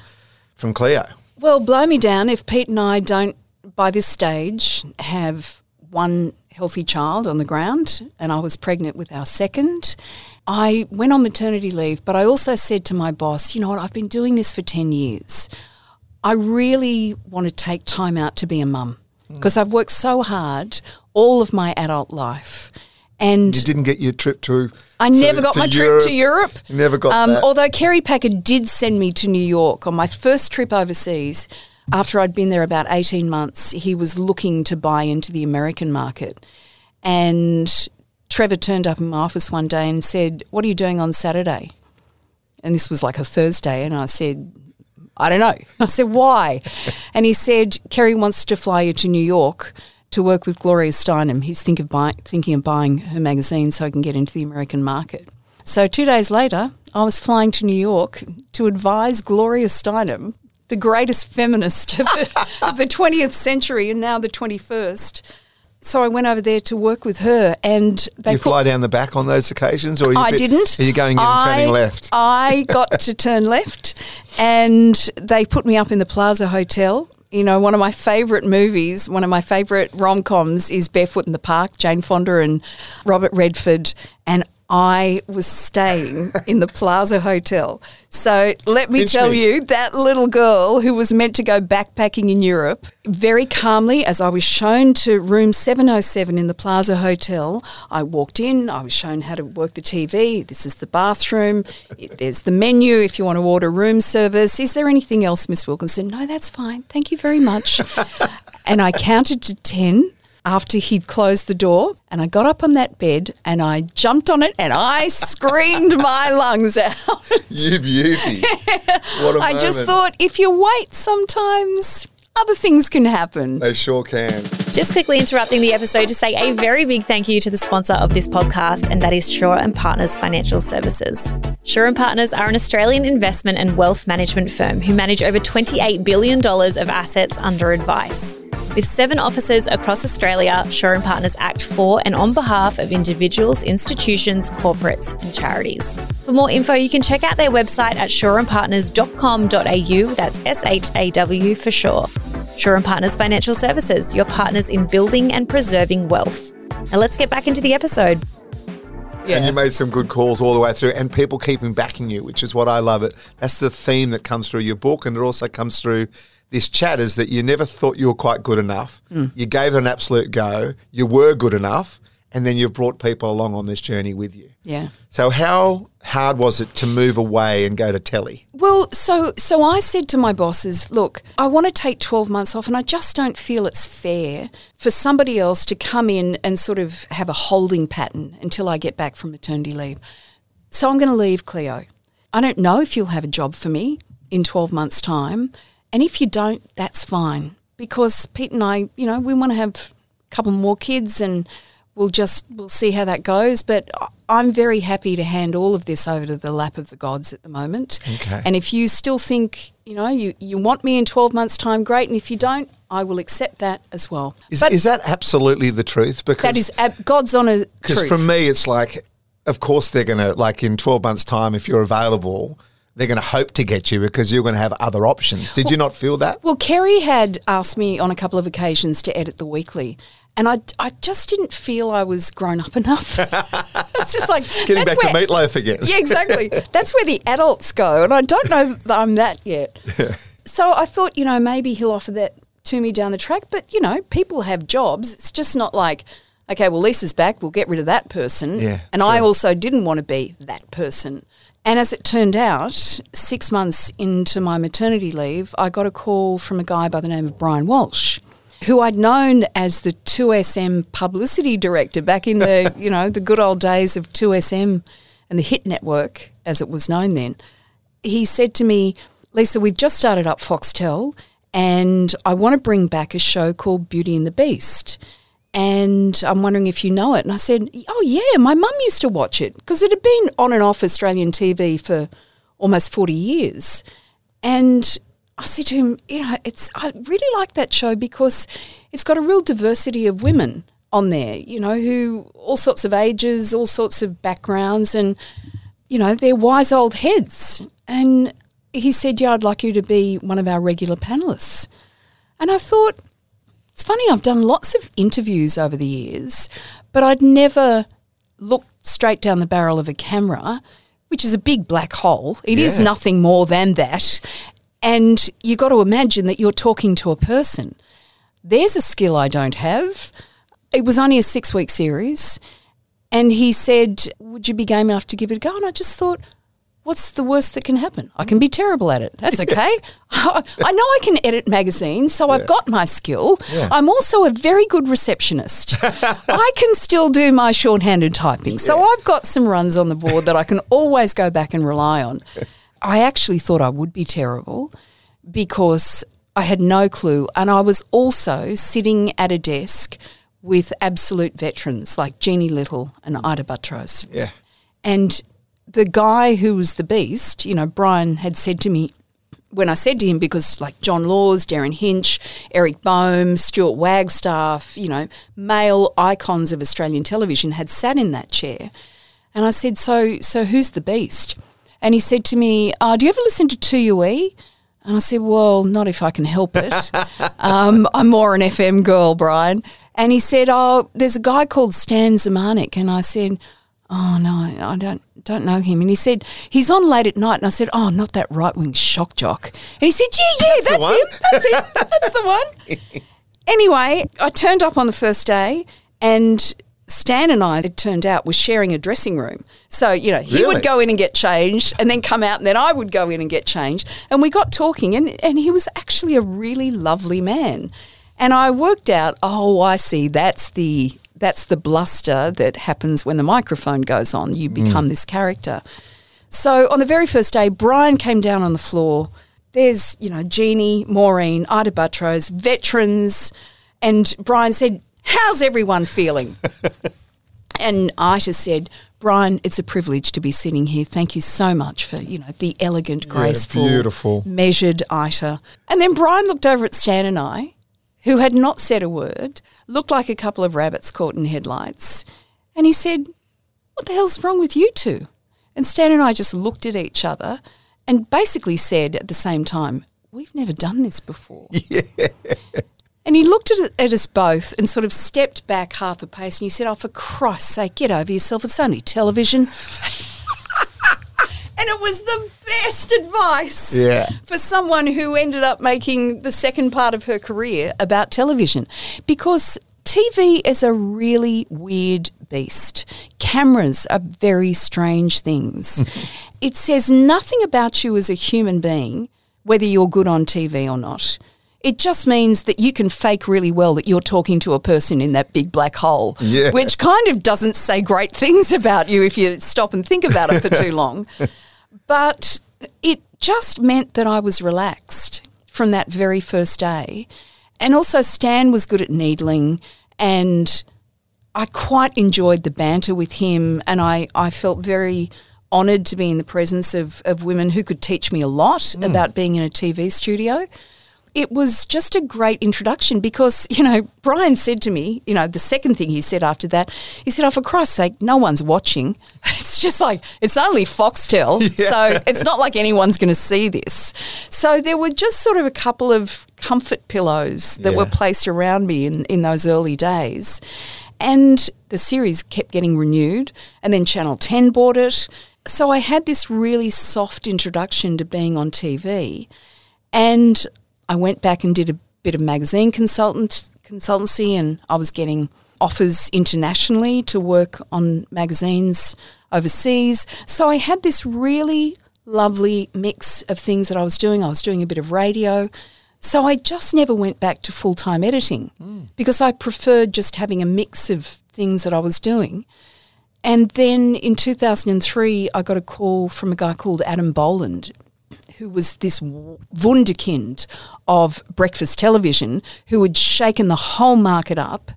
from Cleo? Well, blow me down if Pete and I don't, by this stage, have one healthy child on the ground, and I was pregnant with our second. I went on maternity leave, but I also said to my boss, you know what, I've been doing this for 10 years. I really want to take time out to be a mum because I've worked so hard all of my adult life. And You didn't get your trip to. I to- never got my trip to Europe. You never got um, that. Although Kerry Packer did send me to New York on my first trip overseas. After I'd been there about 18 months, he was looking to buy into the American market. And Trevor turned up in my office one day and said, What are you doing on Saturday? And this was like a Thursday. And I said, I don't know. I said, Why? and he said, Kerry wants to fly you to New York to work with Gloria Steinem. He's think of buy- thinking of buying her magazine so I can get into the American market. So two days later, I was flying to New York to advise Gloria Steinem, the greatest feminist of the, of the 20th century and now the 21st. So I went over there to work with her, and they you fly down the back on those occasions, or I bit- didn't. Are you going in and I, turning left? I got to turn left, and they put me up in the Plaza Hotel. You know, one of my favourite movies, one of my favourite rom coms is Barefoot in the Park, Jane Fonda and Robert Redford. And I was staying in the Plaza Hotel. So let me Pinch tell me. you, that little girl who was meant to go backpacking in Europe, very calmly, as I was shown to room 707 in the Plaza Hotel, I walked in, I was shown how to work the TV. This is the bathroom. There's the menu if you want to order room service. Is there anything else, Miss Wilkinson? No, that's fine. Thank you very much. and I counted to 10 after he'd closed the door and I got up on that bed and I jumped on it and I screamed my lungs out. You beauty. What a I just thought if you wait sometimes other things can happen. They sure can. Just quickly interrupting the episode to say a very big thank you to the sponsor of this podcast, and that is Shaw and Partners Financial Services. Shaw and Partners are an Australian investment and wealth management firm who manage over $28 billion of assets under advice. With seven offices across Australia, Shaw and Partners act for and on behalf of individuals, institutions, corporates, and charities. For more info, you can check out their website at shawandpartners.com.au. That's S H A W for sure. Shaw and Partners Financial Services, your partners in building and preserving wealth. Now let's get back into the episode. Yeah. And you made some good calls all the way through, and people keeping backing you, which is what I love. It. That's the theme that comes through your book, and it also comes through this chat. Is that you never thought you were quite good enough. Mm. You gave it an absolute go. You were good enough, and then you've brought people along on this journey with you. Yeah. So how hard was it to move away and go to telly? Well, so so I said to my bosses, look, I want to take 12 months off and I just don't feel it's fair for somebody else to come in and sort of have a holding pattern until I get back from maternity leave. So I'm going to leave Cleo. I don't know if you'll have a job for me in 12 months time, and if you don't, that's fine because Pete and I, you know, we want to have a couple more kids and we'll just we'll see how that goes, but I'm very happy to hand all of this over to the lap of the gods at the moment. Okay. And if you still think, you know, you, you want me in 12 months' time, great. And if you don't, I will accept that as well. Is, but is that absolutely the truth? Because that is ab- God's honour Because for me, it's like, of course, they're going to, like in 12 months' time, if you're available, they're going to hope to get you because you're going to have other options. Did you not feel that? Well, Kerry had asked me on a couple of occasions to edit the weekly, and I, I just didn't feel I was grown up enough. it's just like Getting back where- to meatloaf again. Yeah, exactly. That's where the adults go, and I don't know that I'm that yet. So I thought, you know, maybe he'll offer that to me down the track. But you know, people have jobs. It's just not like, okay, well, Lisa's back. We'll get rid of that person. Yeah, and I also didn't want to be that person. And as it turned out, six months into my maternity leave, I got a call from a guy by the name of Brian Walsh, who I'd known as the 2SM publicity director back in the, you know, the good old days of 2SM and the Hit Network, as it was known then. He said to me, Lisa, we've just started up Foxtel and I want to bring back a show called Beauty and the Beast. And I'm wondering if you know it. And I said, Oh, yeah, my mum used to watch it because it had been on and off Australian TV for almost 40 years. And I said to him, You know, it's, I really like that show because it's got a real diversity of women on there, you know, who all sorts of ages, all sorts of backgrounds, and, you know, they're wise old heads. And he said, Yeah, I'd like you to be one of our regular panelists. And I thought, it's funny, I've done lots of interviews over the years, but I'd never looked straight down the barrel of a camera, which is a big black hole. It is Yeah. nothing more than that. And you've got to imagine that you're talking to a person. There's a skill I don't have. It was only a six week series. And he said, Would you be game enough to give it a go? And I just thought, What's the worst that can happen? I can be terrible at it. That's okay. I know I can edit magazines, so I've got my skill. Yeah. I'm also a very good receptionist. I can still do my shorthanded typing. So I've got some runs on the board that I can always go back and rely on. I actually thought I would be terrible because I had no clue. And I was also sitting at a desk with absolute veterans like Jeannie Little and Ita Buttrose. Yeah. And the guy who was the beast, you know, Brian had said to me, when I said to him, because like John Laws, Derryn Hinch, Eric Baume, Stuart Wagstaff, you know, male icons of Australian television had sat in that chair. And I said, so, so who's the beast? And he said to me, oh, do you ever listen to 2UE? And I said, well, not if I can help it. um, I'm more an FM girl, Brian. And he said, oh, there's a guy called Stan Zemanek. And I said, oh, no, I don't don't know him. And he said, he's on late at night. And I said, oh, not that right wing shock jock. And he said, yeah, yeah, that's, that's him. That's him. That's the one. anyway, I turned up on the first day and Stan and I, it turned out, were sharing a dressing room. So, you know, he really? would go in and get changed and then come out and then I would go in and get changed. And we got talking and, and he was actually a really lovely man. And I worked out, oh, I see, that's the that's the bluster that happens when the microphone goes on. You become mm. this character. So on the very first day, Brian came down on the floor. There's, you know, Jeannie, Maureen, Ita Buttrose, veterans. And Brian said, How's everyone feeling? and Ita said, Brian, it's a privilege to be sitting here. Thank you so much for, you know, the elegant, graceful, yeah, beautiful, measured Ita. And then Brian looked over at Stan and I, who had not said a word, looked like a couple of rabbits caught in headlights. And he said, What the hell's wrong with you two? And Stan and I just looked at each other and basically said at the same time, We've never done this before. Yeah. And he looked at, at, us both and sort of stepped back half a pace and he said, Oh, for Christ's sake, get over yourself. It's only television. and it was the best advice yeah. for someone who ended up making the second part of her career about television because TV is a really weird beast. Cameras are very strange things. it says nothing about you as a human being, whether you're good on TV or not. It just means that you can fake really well that you're talking to a person in that big black hole, yeah. which kind of doesn't say great things about you if you stop and think about it for too long. But it just meant that I was relaxed from that very first day. And also, Stan was good at needling, and I quite enjoyed the banter with him, and I, I felt very honoured to be in the presence of, of women who could teach me a lot mm. about being in a TV studio it was just a great introduction because, you know, Brian said to me, you know, the second thing he said after that, he said, Oh, for Christ's sake, no one's watching. It's just like, it's only Foxtel. Yeah. So it's not like anyone's going to see this. So there were just sort of a couple of comfort pillows that yeah. were placed around me in, in those early days. And the series kept getting renewed. And then Channel 10 bought it. So I had this really soft introduction to being on TV. And I went back and did a bit of magazine consultant consultancy, and I was getting offers internationally to work on magazines overseas. So I had this really lovely mix of things that I was doing. I was doing a bit of radio. So I just never went back to full time editing mm. because I preferred just having a mix of things that I was doing. And then in 2003, I got a call from a guy called Adam Boland, who was this wunderkind of breakfast television who had shaken the whole market up.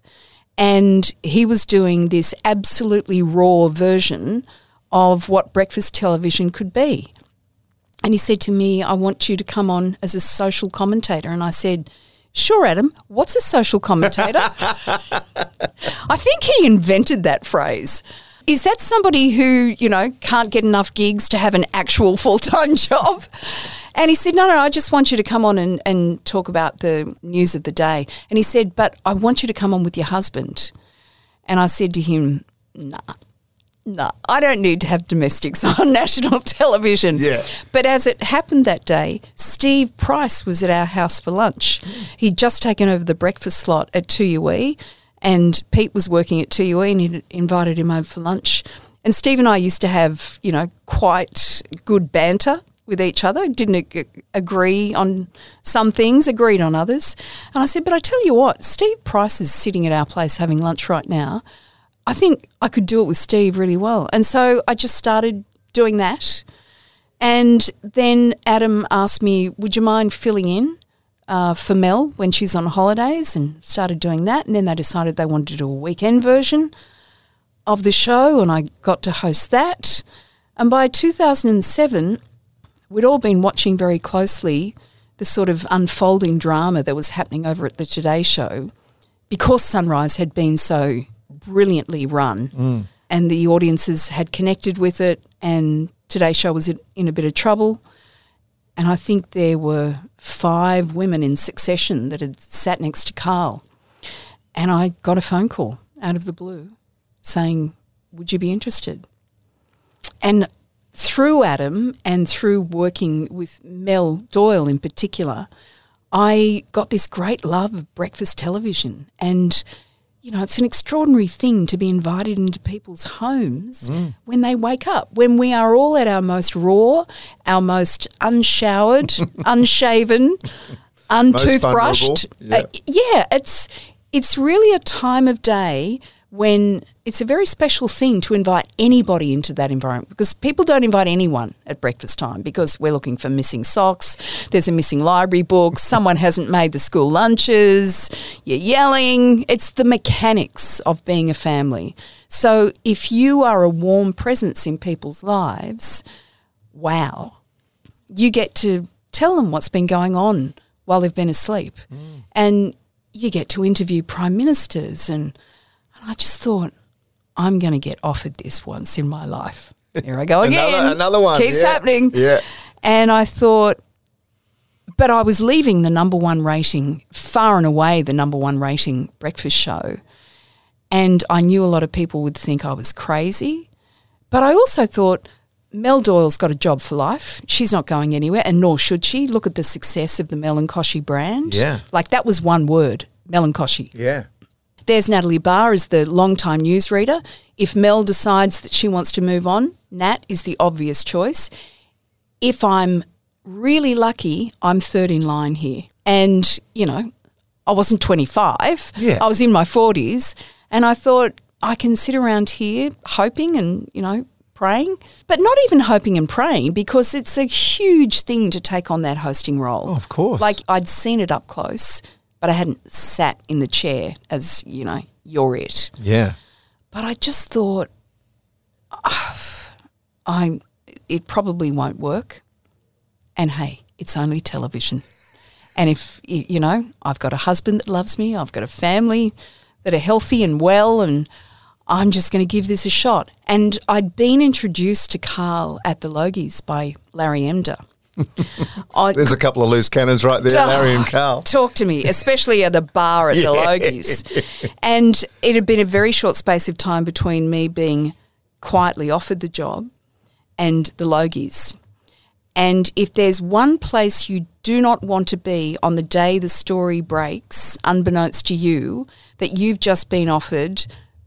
And he was doing this absolutely raw version of what breakfast television could be. And he said to me, I want you to come on as a social commentator. And I said, Sure, Adam, what's a social commentator? I think he invented that phrase. Is that somebody who, you know, can't get enough gigs to have an actual full time job? And he said, No, no, I just want you to come on and, and talk about the news of the day. And he said, But I want you to come on with your husband. And I said to him, Nah, nah, I don't need to have domestics on national television. Yeah. But as it happened that day, Steve Price was at our house for lunch. He'd just taken over the breakfast slot at 2UE and Pete was working at 2UE and he invited him over for lunch. And Steve and I used to have, you know, quite good banter with each other. Didn't ag- agree on some things, agreed on others. And I said, but I tell you what, Steve Price is sitting at our place having lunch right now. I think I could do it with Steve really well. And so I just started doing that. And then Adam asked me, would you mind filling in? Uh, for Mel when she's on holidays and started doing that. And then they decided they wanted to do a weekend version of the show, and I got to host that. And by 2007, we'd all been watching very closely the sort of unfolding drama that was happening over at the Today Show because Sunrise had been so brilliantly run and the audiences had connected with it and Today Show was in a bit of trouble. And I think there were five women in succession that had sat next to Carl. And I got a phone call out of the blue saying, Would you be interested? And through Adam and through working with Mel Doyle in particular, I got this great love of breakfast television. And, you know, it's an extraordinary thing to be invited into people's homes when they wake up, when we are all at our most raw, our most unshowered, unshaven, untoothbrushed. vulnerable, Uh, yeah, it's it's really a time of day when it's a very special thing to invite anybody into that environment because people don't invite anyone at breakfast time because we're looking for missing socks, there's a missing library book, someone hasn't made the school lunches, you're yelling. It's the mechanics of being a family. So if you are a warm presence in people's lives, wow, you get to tell them what's been going on while they've been asleep. Mm. And you get to interview prime ministers. And, and I just thought, I'm going to get offered this once in my life. Here I go again. Another- another one, Keeps yeah. happening. Yeah. And I thought, but I was leaving the number one rating, far and away the number one rating breakfast show. And I knew a lot of people would think I was crazy. But I also thought Mel Doyle's got a job for life. She's not going anywhere, and nor should she. Look at the success of the Melancholy brand. Yeah. Like that was one word, Melancholy. Yeah. There's Natalie Barr as the long-time newsreader. If Mel decides that she wants to move on, Nat is the obvious choice. If I'm really lucky, I'm third in line here. And, you know, I wasn't 25. Yeah. I was in my 40s. And I thought, I can sit around here hoping and, you know, praying, but not even hoping and praying because it's a huge thing to take on that hosting role. Oh, of course. Like I'd seen it up close, but I hadn't sat in the chair as, you know, you're it. Yeah. But I just thought, "Ah, I, it probably won't work. And hey, it's only television. And if, you know, I've got a husband that loves me, I've got a family that are healthy and well, and I'm just going to give this a shot. And I'd been introduced to Carl at the Logies by Larry Emdur. I, There's a couple of loose cannons right there, Larry and Carl. Talk to me, especially at the bar at the Logies. And it had been a very short space of time between me being quietly offered the job and the Logies. And if there's one place you do not want to be on the day the story breaks, unbeknownst to you, that you've just been offered,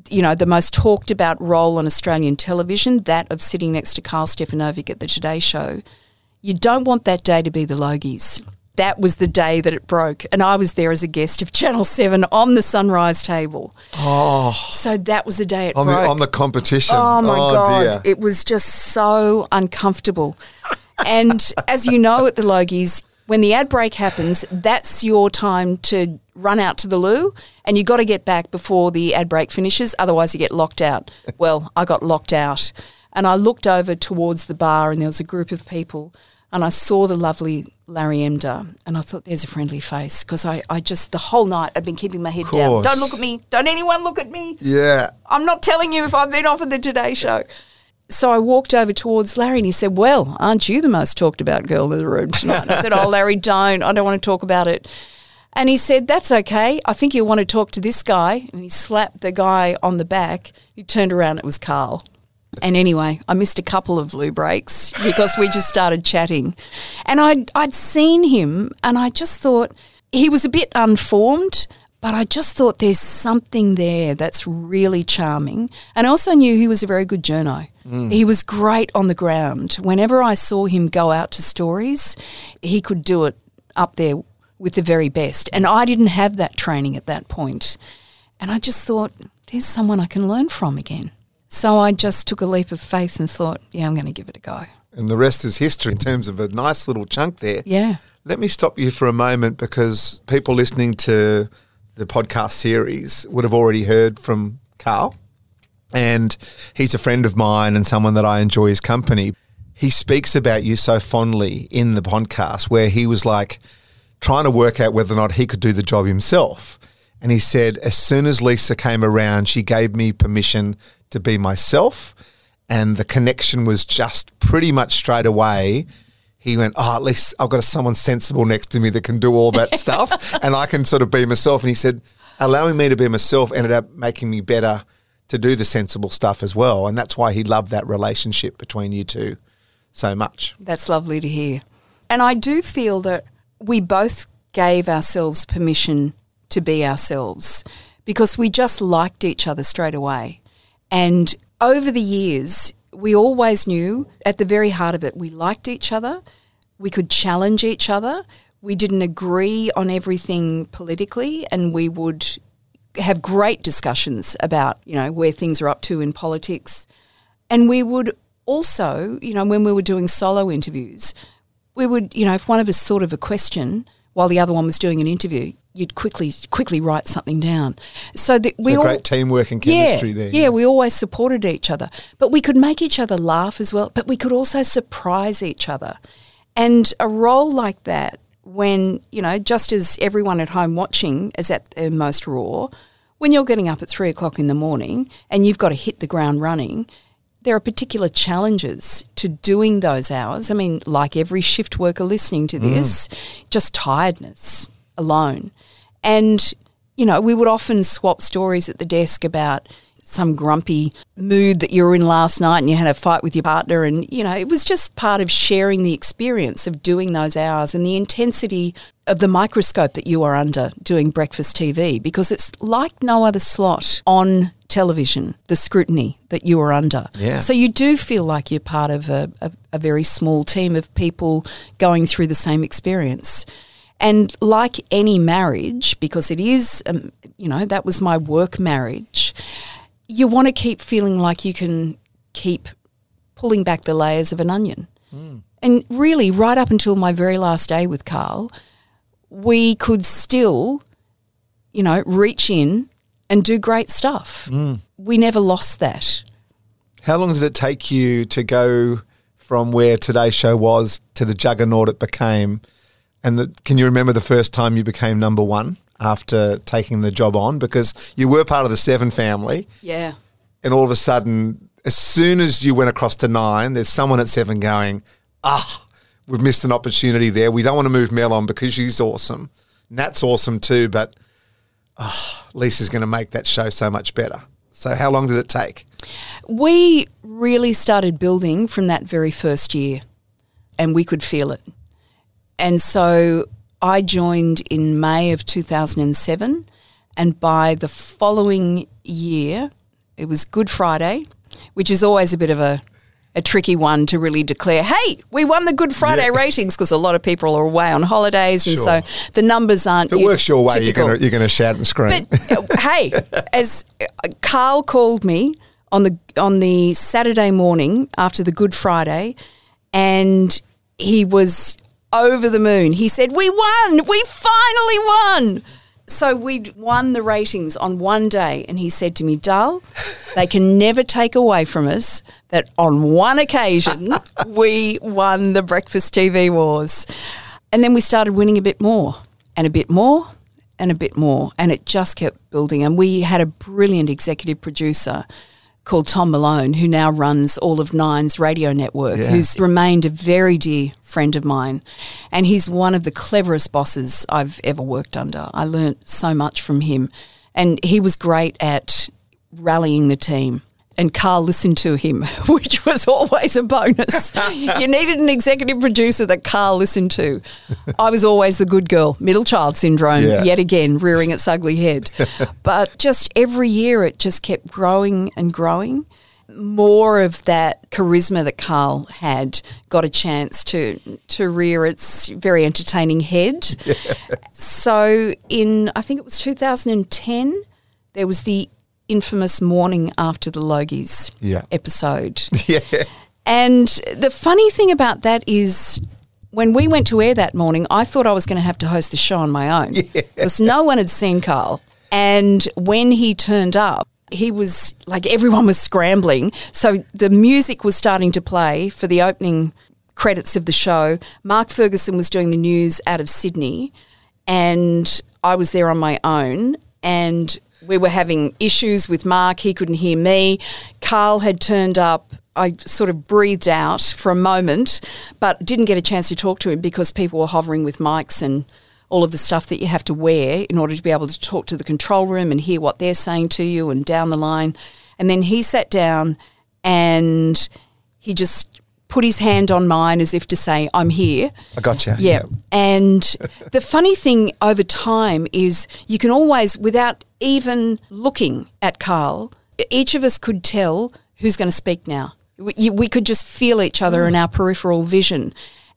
you know, the most talked about role on Australian television, that of sitting next to Carl Stefanovic at the Today Show, you don't want that day to be the Logies. That was the day that it broke, and I was there as a guest of Channel Seven on the sunrise table. Oh, so that was the day it On the, broke. on the competition. Oh my oh, god, dear. it was just so uncomfortable. and as you know, at the Logies, when the ad break happens, that's your time to run out to the loo, and you've got to get back before the ad break finishes. Otherwise, you get locked out. Well, I got locked out, and I looked over towards the bar, and there was a group of people, and I saw the lovely Larry Emdur, and I thought, "There's a friendly face," because I, I just the whole night I've been keeping my head down. Don't look at me. Don't anyone look at me. yeah. I'm not telling you if I've been offered the Today Show. So I walked over towards Larry and he said, Well, aren't you the most talked about girl in the room tonight? And I said, Oh, Larry, don't. I don't want to talk about it. And he said, That's okay. I think you'll want to talk to this guy. And he slapped the guy on the back. He turned around, it was Carl. And anyway, I missed a couple of loo breaks because we just started chatting. And I'd, I'd seen him and I just thought he was a bit unformed, but I just thought there's something there that's really charming. And I also knew he was a very good journo. Mm. He was great on the ground. Whenever I saw him go out to stories, he could do it up there with the very best. And I didn't have that training at that point. And I just thought, there's someone I can learn from again. So I just took a leap of faith and thought, yeah, I'm going to give it a go. And the rest is history in terms of a nice little chunk there. Yeah. Let me stop you for a moment because people listening to the podcast series would have already heard from Carl. And he's a friend of mine and someone that I enjoy his company. he speaks about you so fondly in the podcast where he was like trying to work out whether or not he could do the job himself. And he said, as soon as Lisa came around, she gave me permission to be myself. And the connection was just pretty much straight away. He went, Oh, at least I've got someone sensible next to me that can do all that stuff and I can sort of be myself. And he said, allowing me to be myself ended up making me better to do the sensible stuff as well. And that's why he loved that relationship between you two so much. That's lovely to hear. And I do feel that we both gave ourselves permission to be ourselves because we just liked each other straight away. And over the years, we always knew at the very heart of it, we liked each other, we could challenge each other, we didn't agree on everything politically, and we would have great discussions about, you know, where things are up to in politics. And we would also, you know, when we were doing solo interviews, we would, you know, if one of us thought of a question while the other one was doing an interview, you'd quickly quickly write something down. So that we so all great teamwork and chemistry yeah, there. Yeah, we always supported each other, but we could make each other laugh as well. But we could also surprise each other, and a role like that, when you know, just as everyone at home watching is at their most raw, when you're getting up at three o'clock in the morning and you've got to hit the ground running. There are particular challenges to doing those hours. I mean, like every shift worker listening to mm. this, just tiredness alone. And, you know, we would often swap stories at the desk about some grumpy mood that you were in last night and you had a fight with your partner. And, you know, it was just part of sharing the experience of doing those hours and the intensity of the microscope that you are under doing breakfast TV because it's like no other slot on television, the scrutiny that you are under. Yeah. So you do feel like you're part of a, a, a very small team of people going through the same experience. And like any marriage, because it is, um, you know, that was my work marriage, you want to keep feeling like you can keep pulling back the layers of an onion. And really, right up until my very last day with Carl, we could still, you know, reach in and do great stuff. We never lost that. How long did it take you to go from where today's show was to the juggernaut it became? And the, can you remember the first time you became number one after taking the job on? Because you were part of the Seven family, Yeah. and all of a sudden, as soon as you went across to nine, there's someone at seven going, ah, we've missed an opportunity there. We don't want to move Mel on because she's awesome. Nat's awesome too, but ah, Lisa's going to make that show so much better. So, how long did it take? We really started building from that very first year, and we could feel it. And so I joined in May of 2007, and by the following year, it was Good Friday, which is always a bit of a a tricky one to really declare, hey, we won the Good Friday Yeah. ratings because a lot of people are away on holidays, and Sure. so the numbers aren't. If it works your way, you're typical. you're gonna shout and scream. But uh, hey, as uh, Carl called me on the on the Saturday morning after the Good Friday, and he was over the moon. He said, "We won! We finally won!" So we'd won the ratings on one day, and he said to me, "Dull, they can never take away from us that on one occasion we won the breakfast TV wars." And then we started winning a bit more, and a bit more, and a bit more, and it just kept building. And we had a brilliant executive producer called Tom Malone, who now runs all of Nine's radio network, Yeah. who's remained a very dear friend of mine. And he's one of the cleverest bosses I've ever worked under. I learnt so much from him. And he was great at rallying the team. And Carl listened to him, which was always a bonus. you needed an executive producer that Carl listened to. I was always the good girl, middle child syndrome, Yeah. yet again, rearing its ugly head. but just every year it just kept growing and growing. More of that charisma that Carl had got a chance to to rear its very entertaining head. So in I think it was 2010, there was the infamous morning after the Logies Yeah. episode. yeah, And the funny thing about that is when we went to air that morning, I thought I was going to have to host the show on my own because no one had seen Carl. And when he turned up, he was like everyone was scrambling. So the music was starting to play for the opening credits of the show. Mark Ferguson was doing the news out of Sydney, and I was there on my own. And we were having issues with Mark. He couldn't hear me. Carl had turned up. I sort of breathed out for a moment, but didn't get a chance to talk to him because people were hovering with mics and all of the stuff that you have to wear in order to be able to talk to the control room and hear what they're saying to you and down the line. And then he sat down and he just put his hand on mine as if to say, I'm here. I gotcha. Yeah. And the funny thing over time is you can always, without even looking at Carl, each of us could tell who's going to speak now. We, we could just feel each other in our peripheral vision.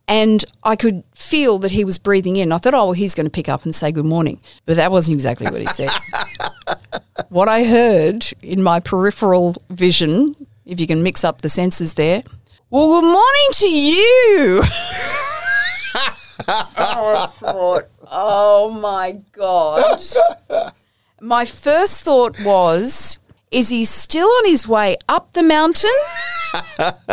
And I could feel that he was breathing in. I thought, oh, well, he's going to pick up and say good morning. But that wasn't exactly what he said. what I heard in my peripheral vision, if you can mix up the senses there, well, good morning to you. oh, I thought, oh my God. My first thought was, is he still on his way up the mountain?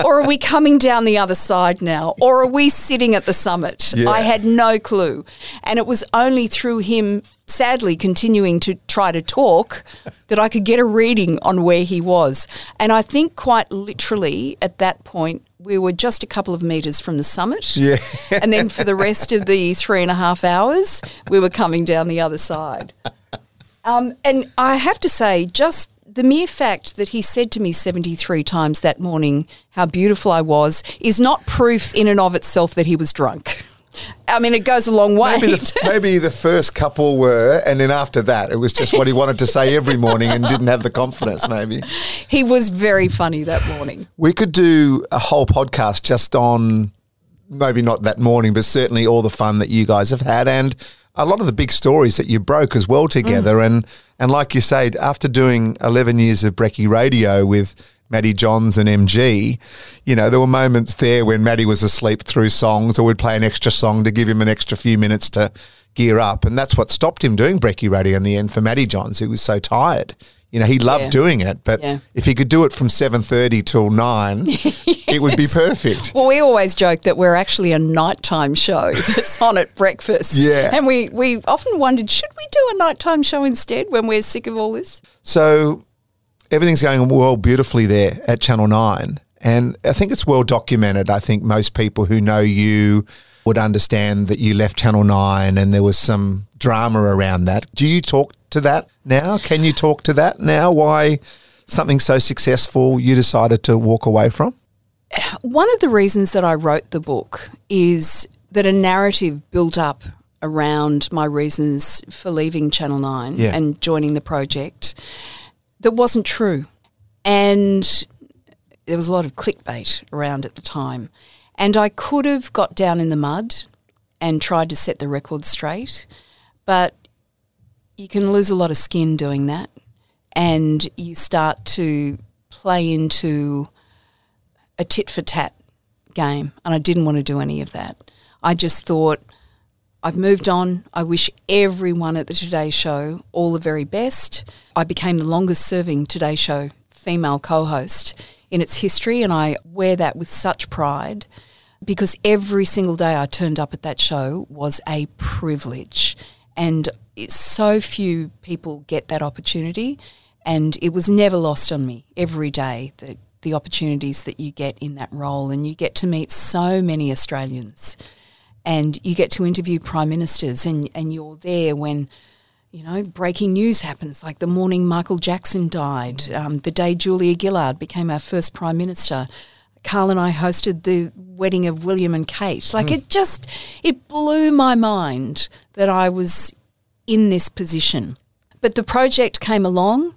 or are we coming down the other side now? Or are we sitting at the summit? Yeah. I had no clue. And it was only through him sadly continuing to try to talk that I could get a reading on where he was. And I think quite literally at that point, we were just a couple of metres from the summit. Yeah. and then for the rest of the three and a half hours, we were coming down the other side. Um, and I have to say, just the mere fact that he said to me 73 times that morning how beautiful I was is not proof in and of itself that he was drunk. I mean, it goes a long way. Maybe the, maybe the first couple were, and then after that, it was just what he wanted to say every morning and didn't have the confidence, maybe. he was very funny that morning. We could do a whole podcast just on maybe not that morning, but certainly all the fun that you guys have had and a lot of the big stories that you broke as well together. Mm. And and like you said, after doing eleven years of Brecky Radio with Matty Johns and MG, you know, there were moments there when Maddie was asleep through songs or we'd play an extra song to give him an extra few minutes to gear up. And that's what stopped him doing Brecky Radio in the end for Maddie Johns, who was so tired. You know, he loved Yeah. doing it, but Yeah. if he could do it from seven thirty till nine, it would be perfect. Well, we always joke that we're actually a nighttime show that's on at breakfast. Yeah. And we, we often wondered, should we do a nighttime show instead when we're sick of all this? So everything's going well beautifully there at Channel 9. And I think it's well documented. I think most people who know you would understand that you left Channel 9 and there was some drama around that. Do you talk to that now? Can you talk to that now? Why something so successful you decided to walk away from? One of the reasons that I wrote the book is that a narrative built up around my reasons for leaving Channel 9 Yeah. and joining the project that wasn't true. And there was a lot of clickbait around at the time. And I could have got down in the mud and tried to set the record straight, but you can lose a lot of skin doing that. And you start to play into a tit for tat game, and I didn't want to do any of that. I just thought, I've moved on. I wish everyone at the Today Show all the very best. I became the longest serving Today Show female co host in its history, and I wear that with such pride because every single day I turned up at that show was a privilege. And so few people get that opportunity, and it was never lost on me every day that the opportunities that you get in that role, and you get to meet so many Australians, and you get to interview prime ministers, and, and you're there when you know, breaking news happens, like the morning Michael Jackson died, um, the day Julia Gillard became our first Prime Minister. Carl and I hosted the wedding of William and Kate. Like it just, it blew my mind that I was in this position. But the project came along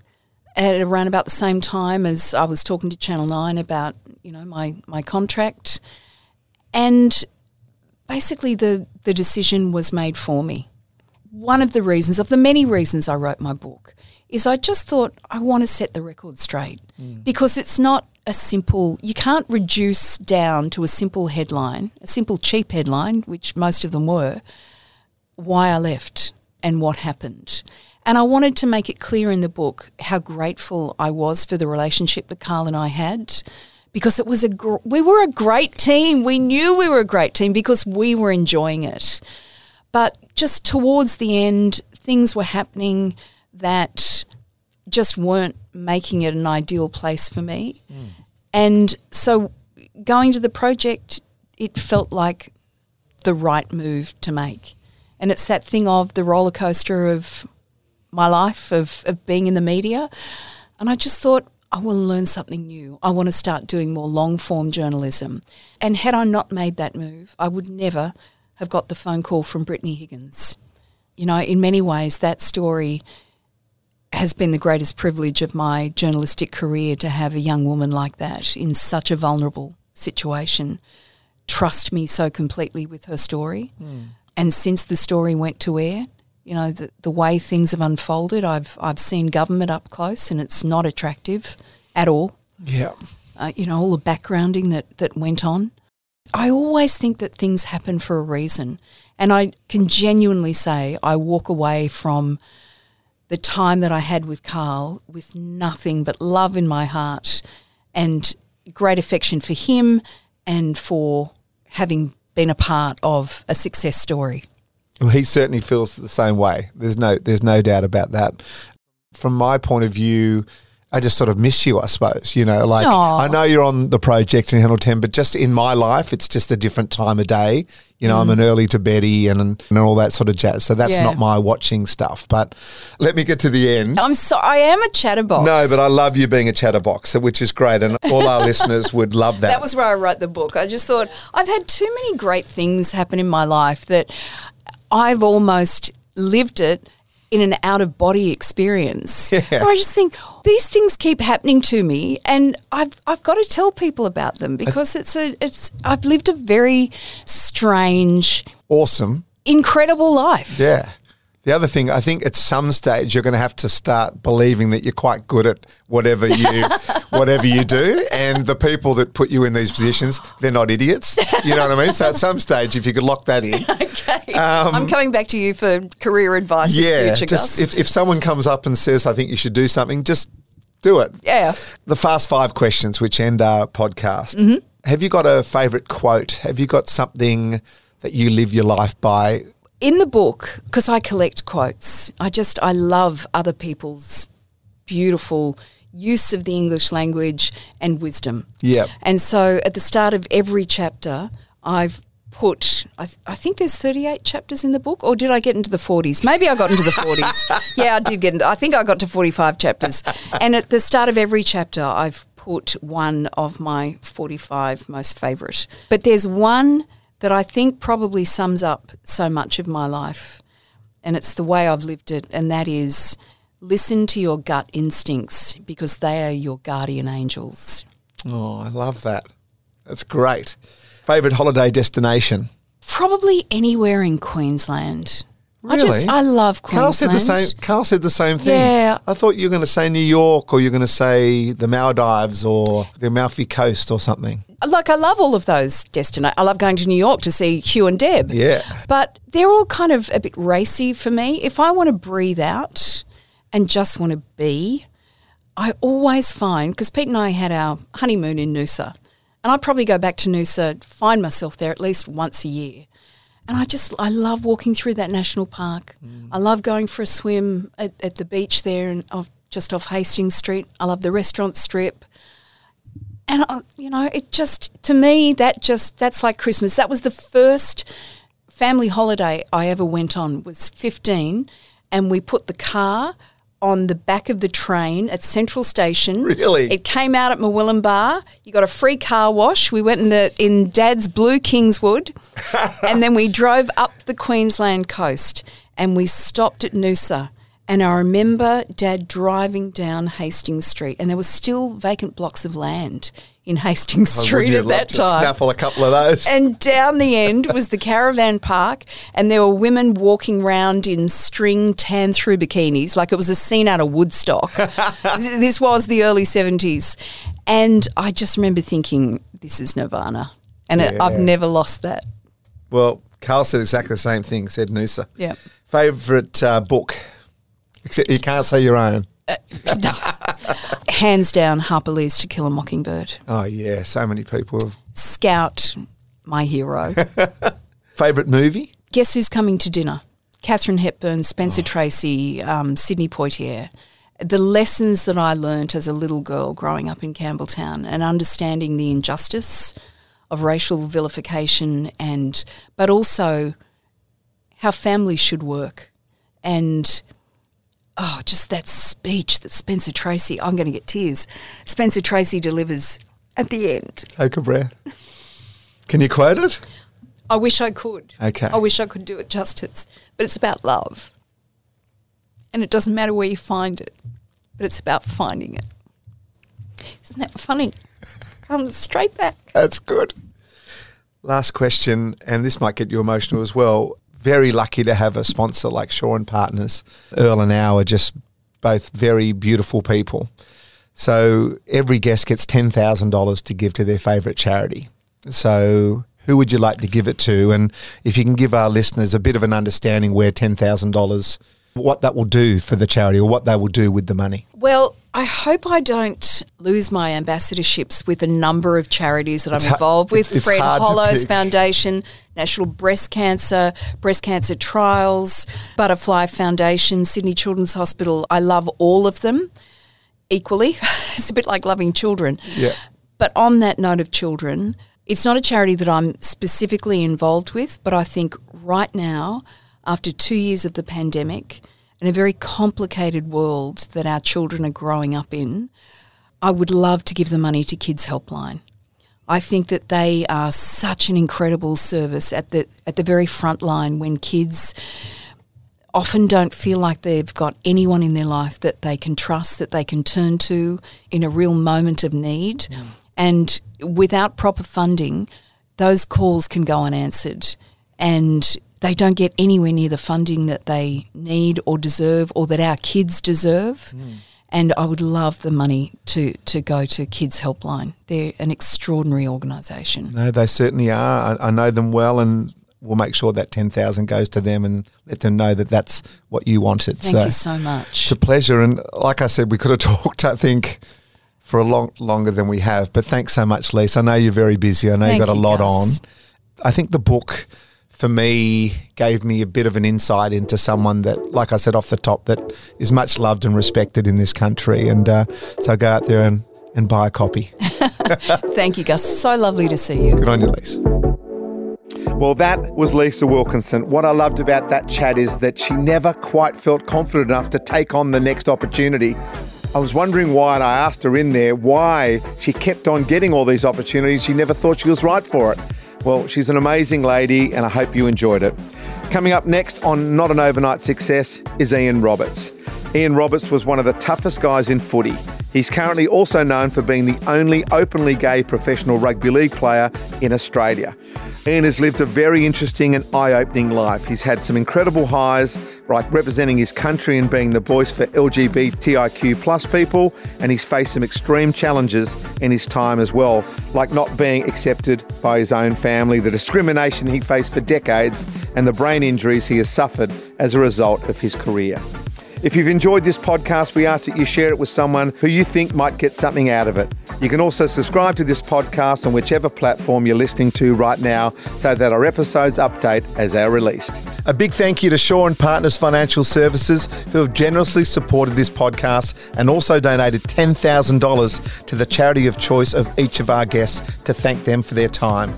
at around about the same time as I was talking to Channel 9 about, you know, my, my contract. And basically the, the decision was made for me. One of the reasons, of the many reasons I wrote my book, is I just thought I want to set the record straight. Mm. Because it's not a simple, you can't reduce down to a simple headline, a simple cheap headline, which most of them were, why I left and what happened. And I wanted to make it clear in the book how grateful I was for the relationship that Carl and I had because it was a gr- we were a great team. We knew we were a great team because we were enjoying it. But just towards the end, things were happening that just weren't making it an ideal place for me. Mm. And so going to the project, it felt like the right move to make. And it's that thing of the roller coaster of my life, of, of being in the media. And I just thought, I want to learn something new. I want to start doing more long form journalism. And had I not made that move, I would never have got the phone call from Brittany Higgins. You know, in many ways, that story has been the greatest privilege of my journalistic career to have a young woman like that in such a vulnerable situation trust me so completely with her story. Mm. And since the story went to air, you know, the, the way things have unfolded, I've, I've seen government up close and it's not attractive at all. Yeah. Uh, you know, all the backgrounding that, that went on. I always think that things happen for a reason. And I can genuinely say I walk away from the time that I had with Karl with nothing but love in my heart and great affection for him and for having been a part of a success story. Well, he certainly feels the same way. There's no there's no doubt about that. From my point of view, I just sort of miss you, I suppose. You know, like Aww. I know you're on the project in Channel 10, but just in my life, it's just a different time of day. You know, mm. I'm an early to beddy and, and all that sort of jazz. So that's yeah. not my watching stuff. But let me get to the end. I'm sorry, I am a chatterbox. No, but I love you being a chatterbox, which is great. And all our listeners would love that. That was where I wrote the book. I just thought I've had too many great things happen in my life that I've almost lived it in an out of body experience. Yeah. I just think these things keep happening to me, and I've I've got to tell people about them because it's a it's I've lived a very strange, awesome, incredible life. Yeah. The other thing, I think at some stage you're going to have to start believing that you're quite good at whatever you whatever you do, and the people that put you in these positions, they're not idiots. You know what I mean? So at some stage, if you could lock that in, okay. Um, I'm coming back to you for career advice. Yeah, future, just if if someone comes up and says, "I think you should do something," just do it. Yeah. The fast five questions which end our podcast. Mm-hmm. Have you got a favourite quote? Have you got something that you live your life by? In the book, because I collect quotes, I just, I love other people's beautiful use of the English language and wisdom. Yeah. And so at the start of every chapter, I've put, I, th- I, think there's 38 chapters in the book, or did I get into the 40s? Maybe I got into the 40s. yeah, I did get into, I think I got to 45 chapters. And at the start of every chapter, I've put one of my 45 most favourite. But there's one that I think probably sums up so much of my life. And it's the way I've lived it, and that is listen to your gut instincts because they are your guardian angels. Oh, I love that. That's great. Favorite holiday destination? Probably anywhere in Queensland. Really? I just I love Queensland. Karl said the same. Karl said the same thing. Yeah. I thought you were going to say New York, or you're going to say the Maldives, or the Amalfi Coast, or something. Like I love all of those destinations. I love going to New York to see Hugh and Deb. Yeah. But they're all kind of a bit racy for me. If I want to breathe out and just want to be, I always find because Pete and I had our honeymoon in Noosa, and I probably go back to Noosa, find myself there at least once a year and I just, I love walking through that national park. Mm. I love going for a swim at, at the beach there and off, just off Hastings Street. I love the restaurant strip. And, I, you know, it just, to me, that just, that's like Christmas. That was the first family holiday I ever went on was 15 and we put the car on the back of the train at Central Station. Really? It came out at Murwillumbah. You got a free car wash. We went in the in Dad's blue Kingswood, and then we drove up the Queensland coast and we stopped at Noosa. And I remember Dad driving down Hastings Street, and there were still vacant blocks of land in Hastings Street at that time. Snaffle a couple of those. And down the end was the caravan park, and there were women walking around in string tan through bikinis, like it was a scene out of Woodstock. this was the early seventies, and I just remember thinking, "This is Nirvana," and yeah. it, I've never lost that. Well, Karl said exactly the same thing. Said Noosa. Yeah. Favorite uh, book. Except you can't say your own. Hands down, Harper Lee's To Kill a Mockingbird. Oh yeah, so many people. Have. Scout, my hero. Favorite movie? Guess who's coming to dinner? Katharine Hepburn, Spencer oh. Tracy, um, Sidney Poitier. The lessons that I learnt as a little girl growing up in Campbelltown and understanding the injustice of racial vilification and but also how families should work and oh just that speech that Spencer Tracy I'm going to get tears. Spencer Tracy delivers at the end. Take a breath can you quote it? I wish I could. Okay. I wish I could do it justice but it's about love. And it doesn't matter where you find it but it's about finding it. Isn't that funny? Comes straight back. That's good. Last question, and this might get you emotional as well. Very lucky to have a sponsor like Shaw and Partners. Earl and Al are just both very beautiful people. So every guest gets $10,000 to give to their favourite charity. So who would you like to give it to? And if you can give our listeners a bit of an understanding where $10,000 what that will do for the charity or what they will do with the money? Well, I hope I don't lose my ambassadorships with a number of charities that it's I'm involved with. It's, Fred Hollows Foundation, National Breast Cancer, Breast Cancer Trials, Butterfly Foundation, Sydney Children's Hospital. I love all of them equally. it's a bit like loving children. Yeah. But on that note of children, it's not a charity that I'm specifically involved with, but I think right now after two years of the pandemic and a very complicated world that our children are growing up in, I would love to give the money to Kids Helpline. I think that they are such an incredible service at the at the very front line when kids often don't feel like they've got anyone in their life that they can trust, that they can turn to in a real moment of need. Mm. And without proper funding, those calls can go unanswered. And they don't get anywhere near the funding that they need or deserve or that our kids deserve. Mm. And I would love the money to, to go to Kids Helpline. They're an extraordinary organisation. No, they certainly are. I, I know them well and we'll make sure that 10,000 goes to them and let them know that that's what you wanted. Thank so you so much. It's a pleasure. And like I said, we could have talked, I think, for a long longer than we have. But thanks so much, Lisa. I know you're very busy. I know Thank you've got a lot Gus. on. I think the book – for me gave me a bit of an insight into someone that, like I said off the top, that is much loved and respected in this country. And uh, so go out there and, and buy a copy. Thank you, Gus. So lovely to see you. Good on you, Lisa. Well, that was Lisa Wilkinson. What I loved about that chat is that she never quite felt confident enough to take on the next opportunity. I was wondering why, and I asked her in there why she kept on getting all these opportunities. She never thought she was right for it. Well, she's an amazing lady, and I hope you enjoyed it. Coming up next on Not an Overnight Success is Ian Roberts. Ian Roberts was one of the toughest guys in footy. He's currently also known for being the only openly gay professional rugby league player in Australia. Ian has lived a very interesting and eye opening life. He's had some incredible highs, like representing his country and being the voice for LGBTIQ plus people, and he's faced some extreme challenges in his time as well, like not being accepted by his own family, the discrimination he faced for decades, and the brain injuries he has suffered as a result of his career. If you've enjoyed this podcast, we ask that you share it with someone who you think might get something out of it. You can also subscribe to this podcast on whichever platform you're listening to right now so that our episodes update as they're released. A big thank you to Shaw and Partners Financial Services who have generously supported this podcast and also donated $10,000 to the charity of choice of each of our guests to thank them for their time.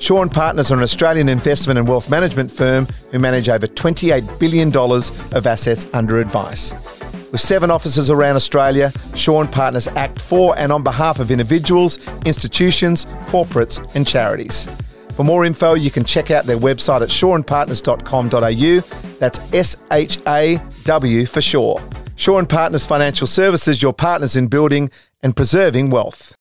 Shaw and Partners are an Australian investment and wealth management firm who manage over $28 billion of assets under advice. With seven offices around Australia, Shaw and Partners act for and on behalf of individuals, institutions, corporates, and charities. For more info, you can check out their website at shawandpartners.com.au. That's S H A W for Shaw. Shaw and Partners Financial Services, your partners in building and preserving wealth.